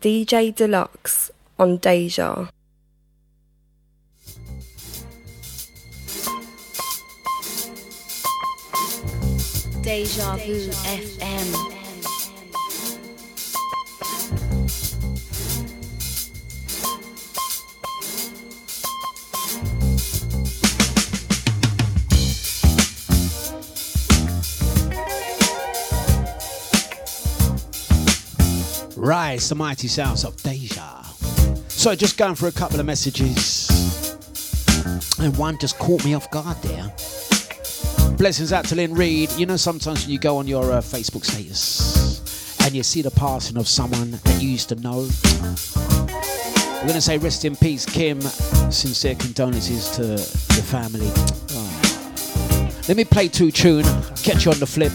Speaker 12: DJ Dlux on Deja.
Speaker 2: Deja Vu FM.
Speaker 1: The mighty sounds of Deja. So just going through a couple of messages, and one just caught me off guard there. Blessings out to Lynn Reed. You know, sometimes when you go on your uh, Facebook status and you see the passing of someone that you used to know, we're going to say rest in peace, Kim. Sincere condolences to the family. Oh. Let me play two tune. Catch you on the flip.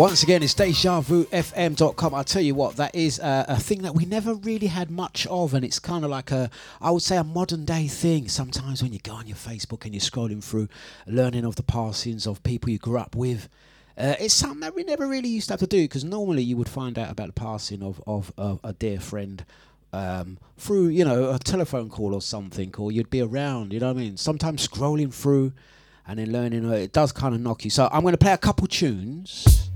Speaker 1: Once again, it's DejaVuFM.com. I'll tell you what, that is uh, a thing that we never really had much of, and it's kind of like a, I would say, a modern day thing. Sometimes when you go on your Facebook and you're scrolling through, learning of the passings of people you grew up with, uh, it's something that we never really used to have to do because normally you would find out about the passing of, of, of a dear friend um, through, you know, a telephone call or something, or you'd be around, you know what I mean? Sometimes scrolling through and then learning, uh, it does kind of knock you. So I'm going to play a couple tunes.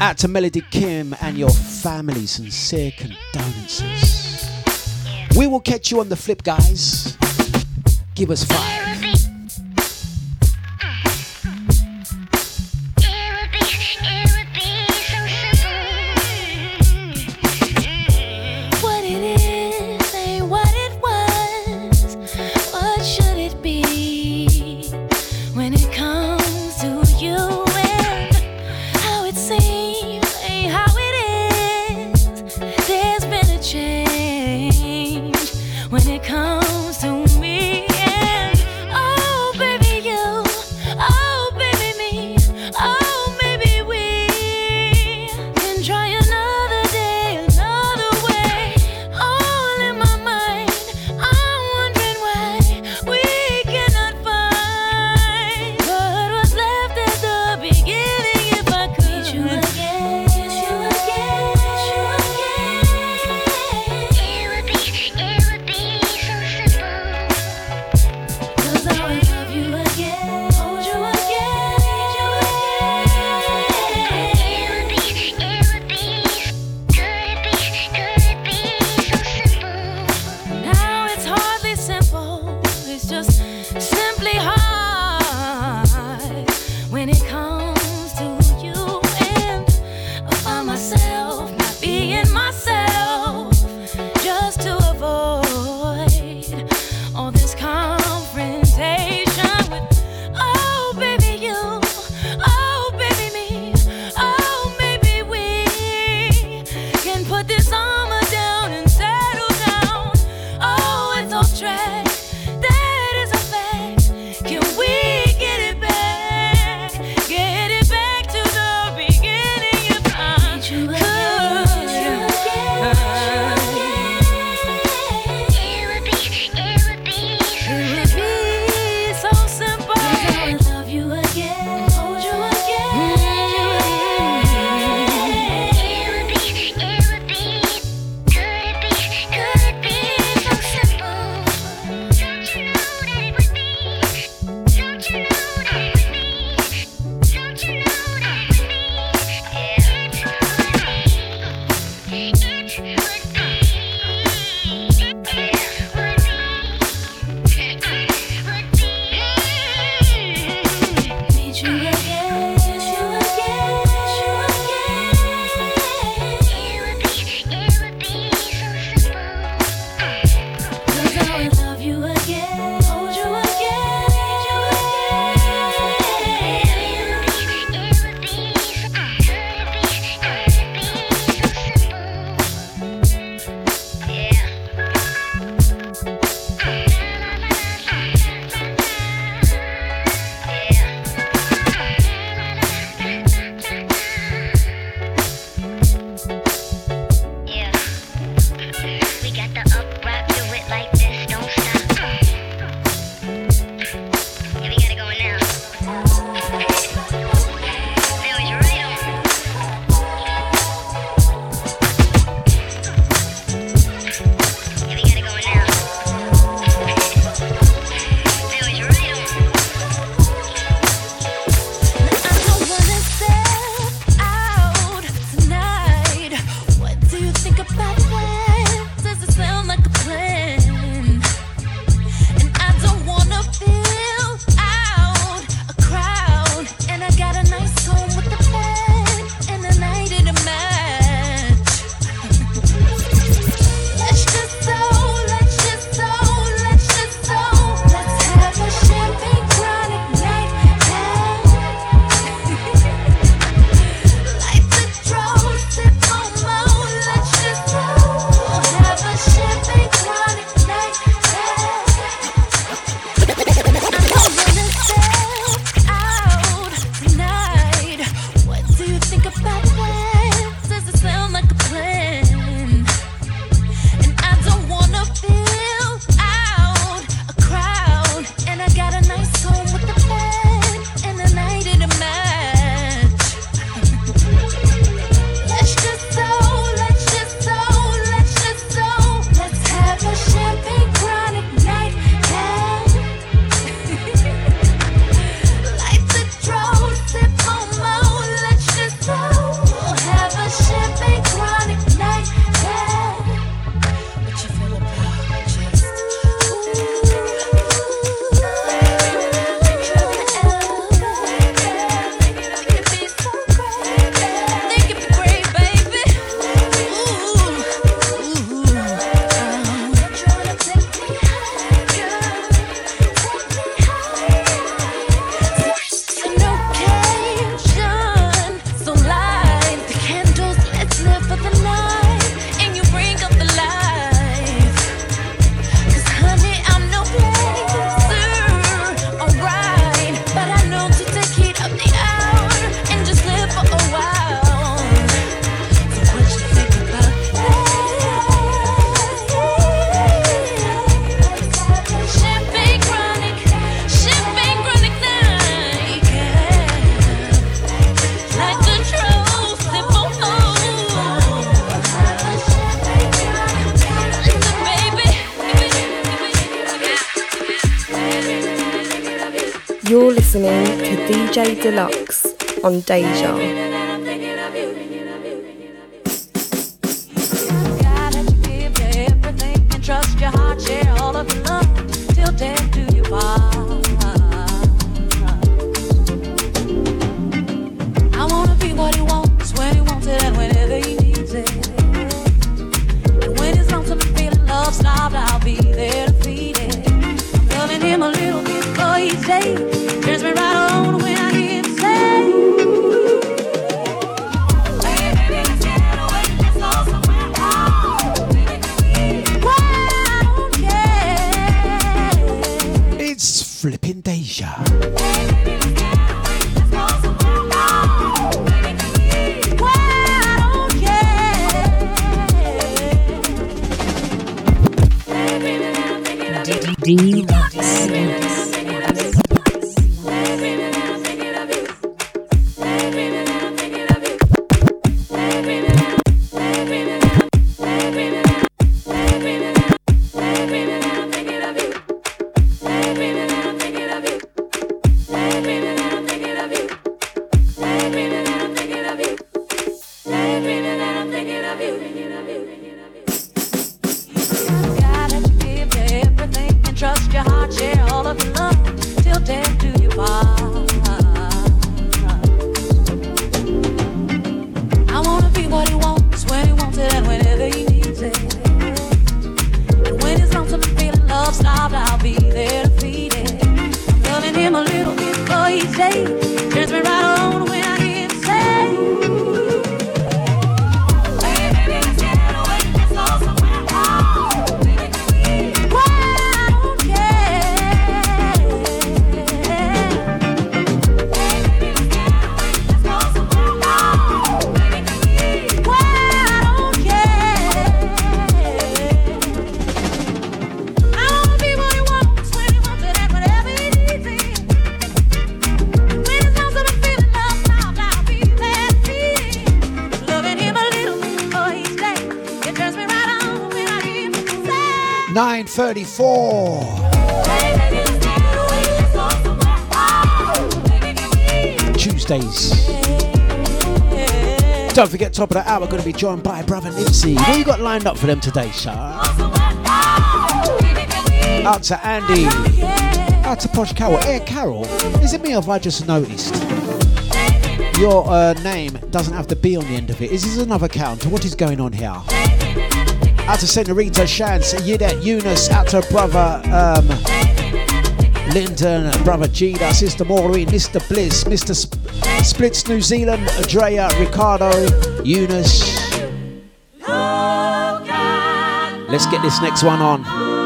Speaker 1: Out to Melody Kim and your family, sincere condolences. We will catch you on the flip, guys. Give us five.
Speaker 6: Dlux on
Speaker 13: Deja.
Speaker 14: top of the hour, going to be joined by brother Nipsey. What you got lined up for them today, sir? Out to Andy. Out to Posh Carol. Hey, Carol. is it me or have I just noticed? Your uh, name doesn't have the B on the end of it. Is this another count? What is going on here? Out to Senorita Shans, Yidet Eunice, out to brother um, Linton, brother Gina, sister Maureen, Mr. Bliss, Mr. Sp- Splits New Zealand, Andrea, Ricardo, Eunice. Oh, Let's get this next one on.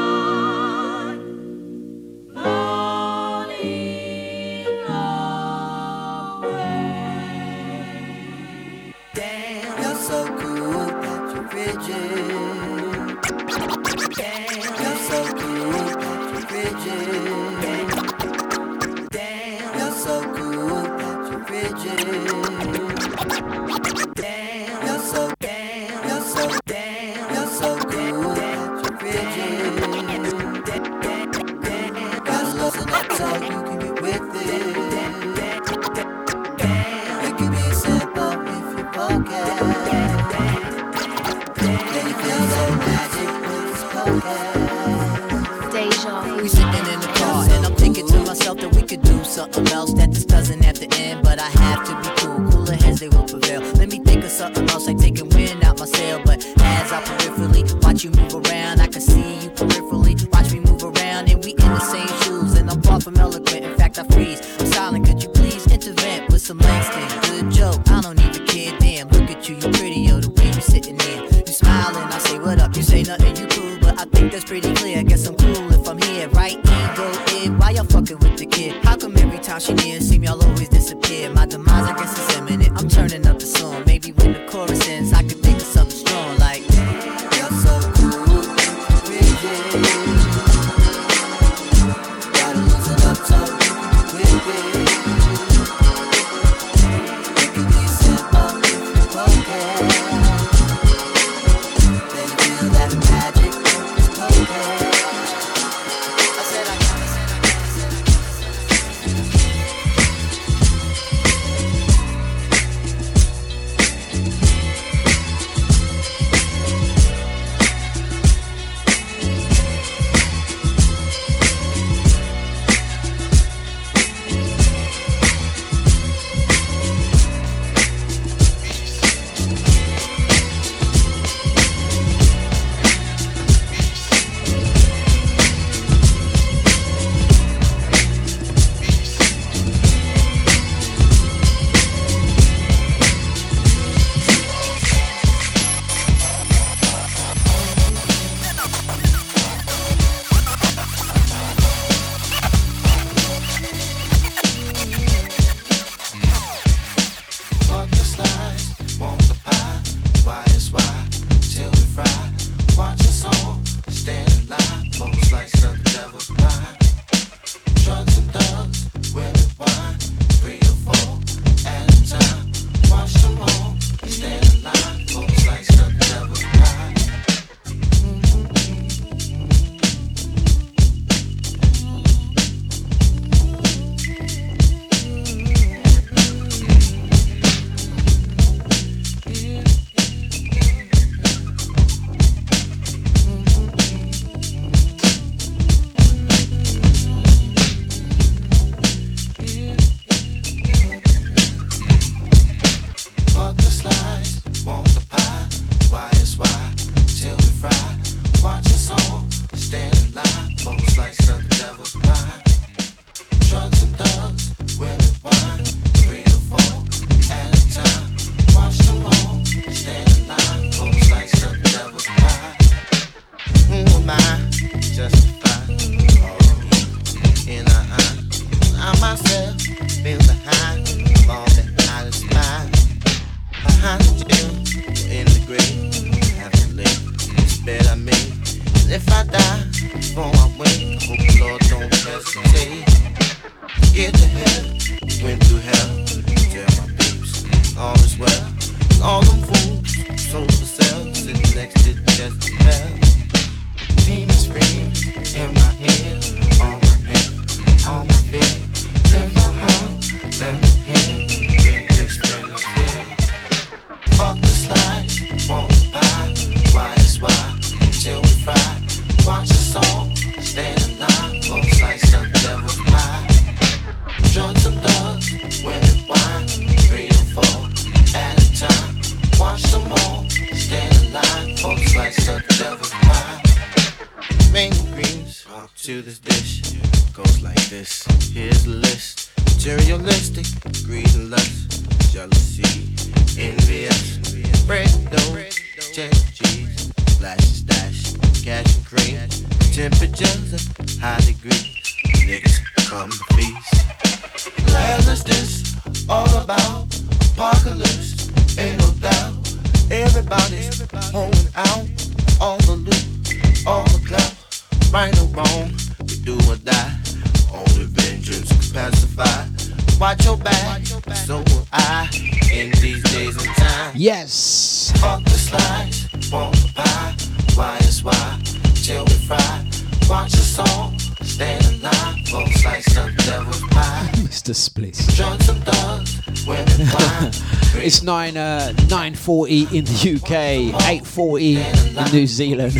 Speaker 15: 40 in the
Speaker 1: UK, 8.40 in New Zealand.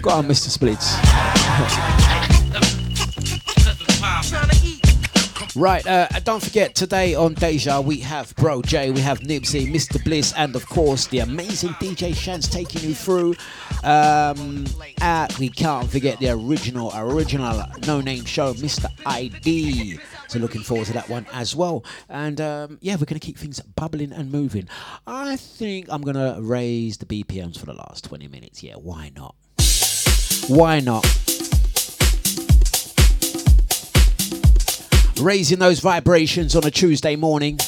Speaker 1: Go on, Mr. Splits. right, uh, don't forget, today on Deja, we have Bro J, we have Nipsey, Mr. Bliss, and of course, the amazing DJ Shans taking you through. Um, we can't forget the original, original no-name show, Mr. ID. So looking forward to that one as well. And um, yeah, we're going to keep things bubbling and moving. I think I'm going to raise the BPMs for the last 20 minutes. Yeah, why not? Why not? Raising those vibrations on a Tuesday morning.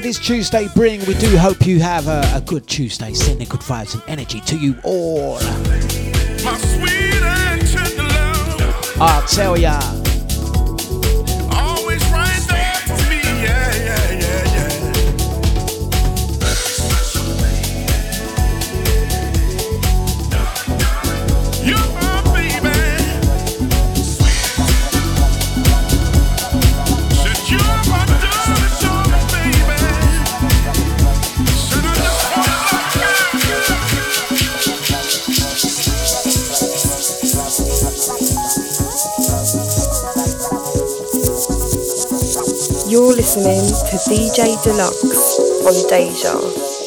Speaker 1: what is Tuesday Bring. We do hope you have a, a good Tuesday, sending good vibes and energy to you all. I'll tell ya.
Speaker 3: DJ Dlux on Deja.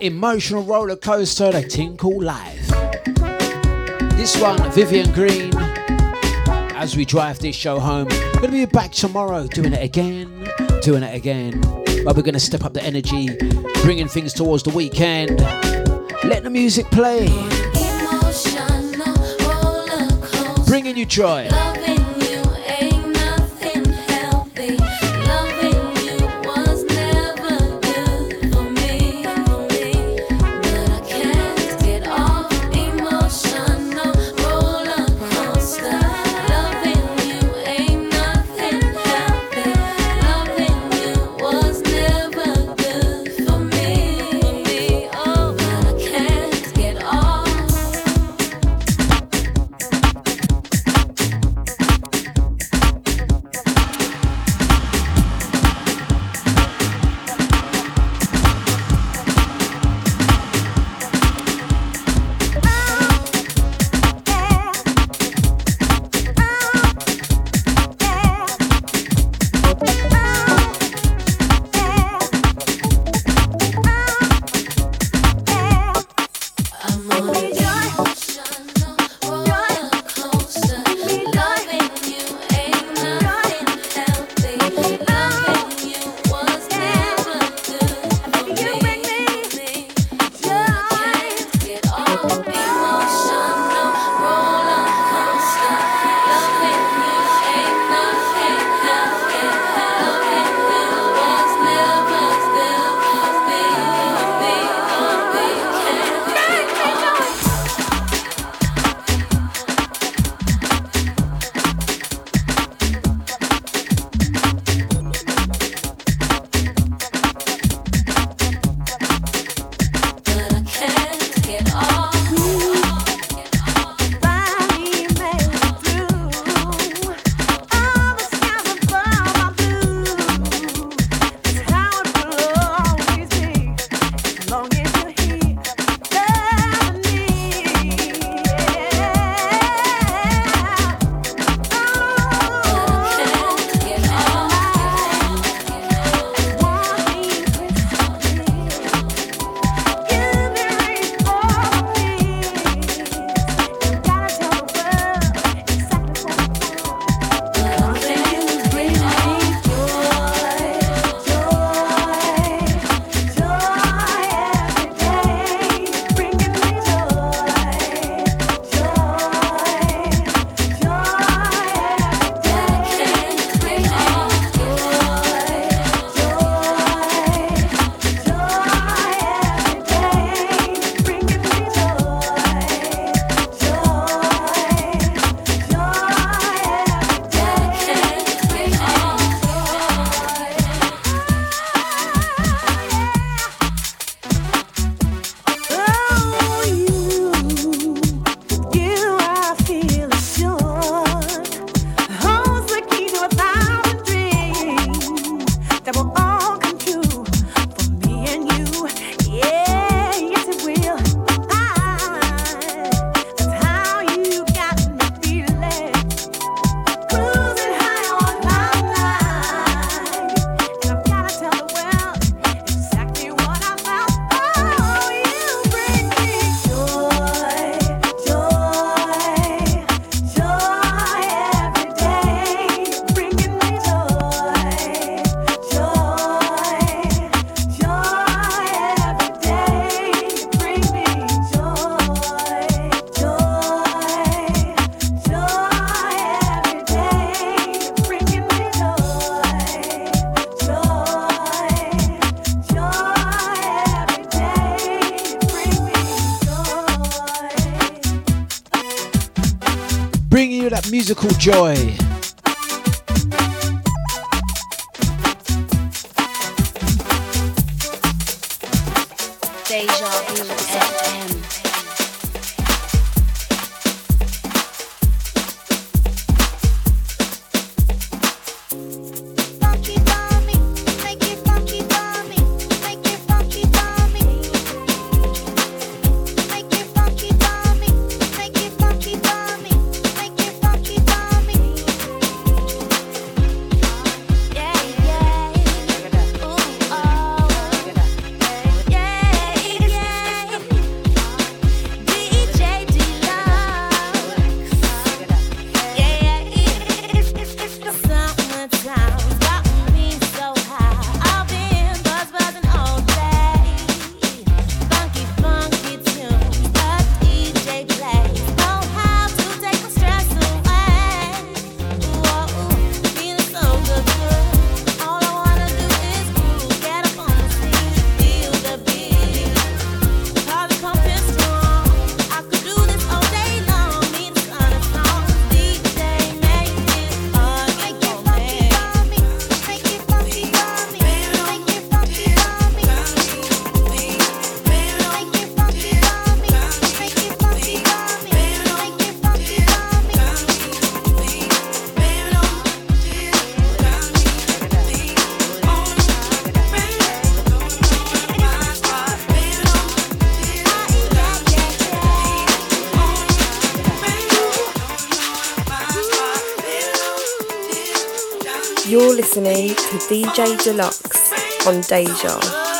Speaker 16: emotional roller coaster
Speaker 1: they tinkle life. This one, Vivian Green. As we drive this show home, we're gonna be back tomorrow doing it again, doing it again. But we're gonna step up the energy, bringing things towards the weekend. Let the music play, bringing you joy. musical joy.
Speaker 13: DJ Dlux on Deja.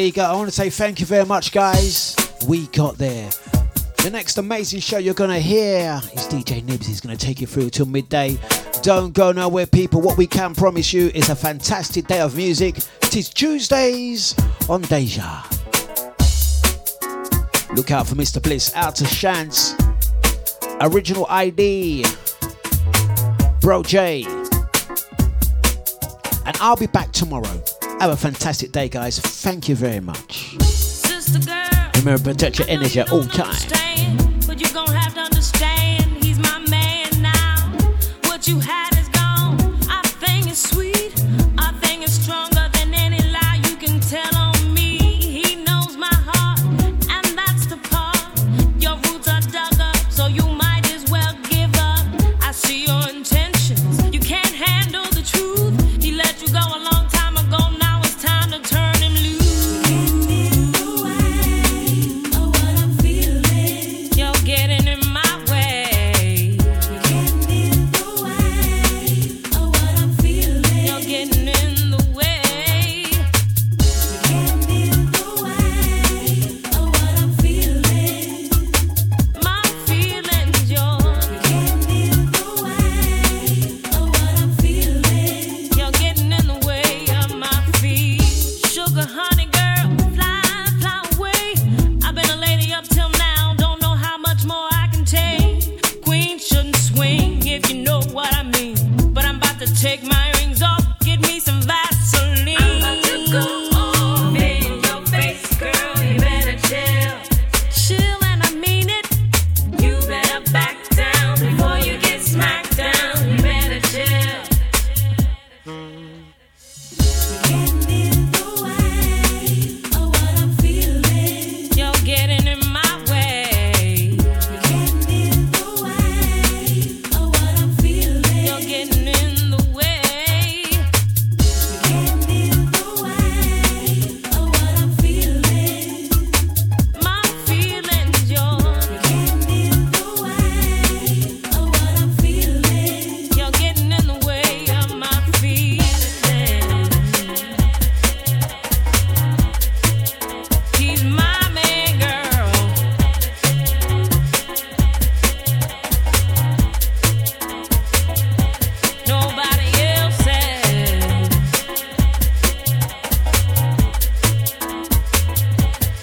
Speaker 1: There you go. I want to say thank you very much, guys. We got there. The next amazing show you're going to hear is DJ Nibs. He's going to take you through till midday. Don't go nowhere, people. What we can promise you is a fantastic day of music. It is Tuesdays on Deja. Look out for Mr. Bliss, Out to Chance, Original ID, Bro J. And I'll be back tomorrow. Have a fantastic day, guys. Thank you very much.
Speaker 3: Girl,
Speaker 1: Remember, protect your energy at all times.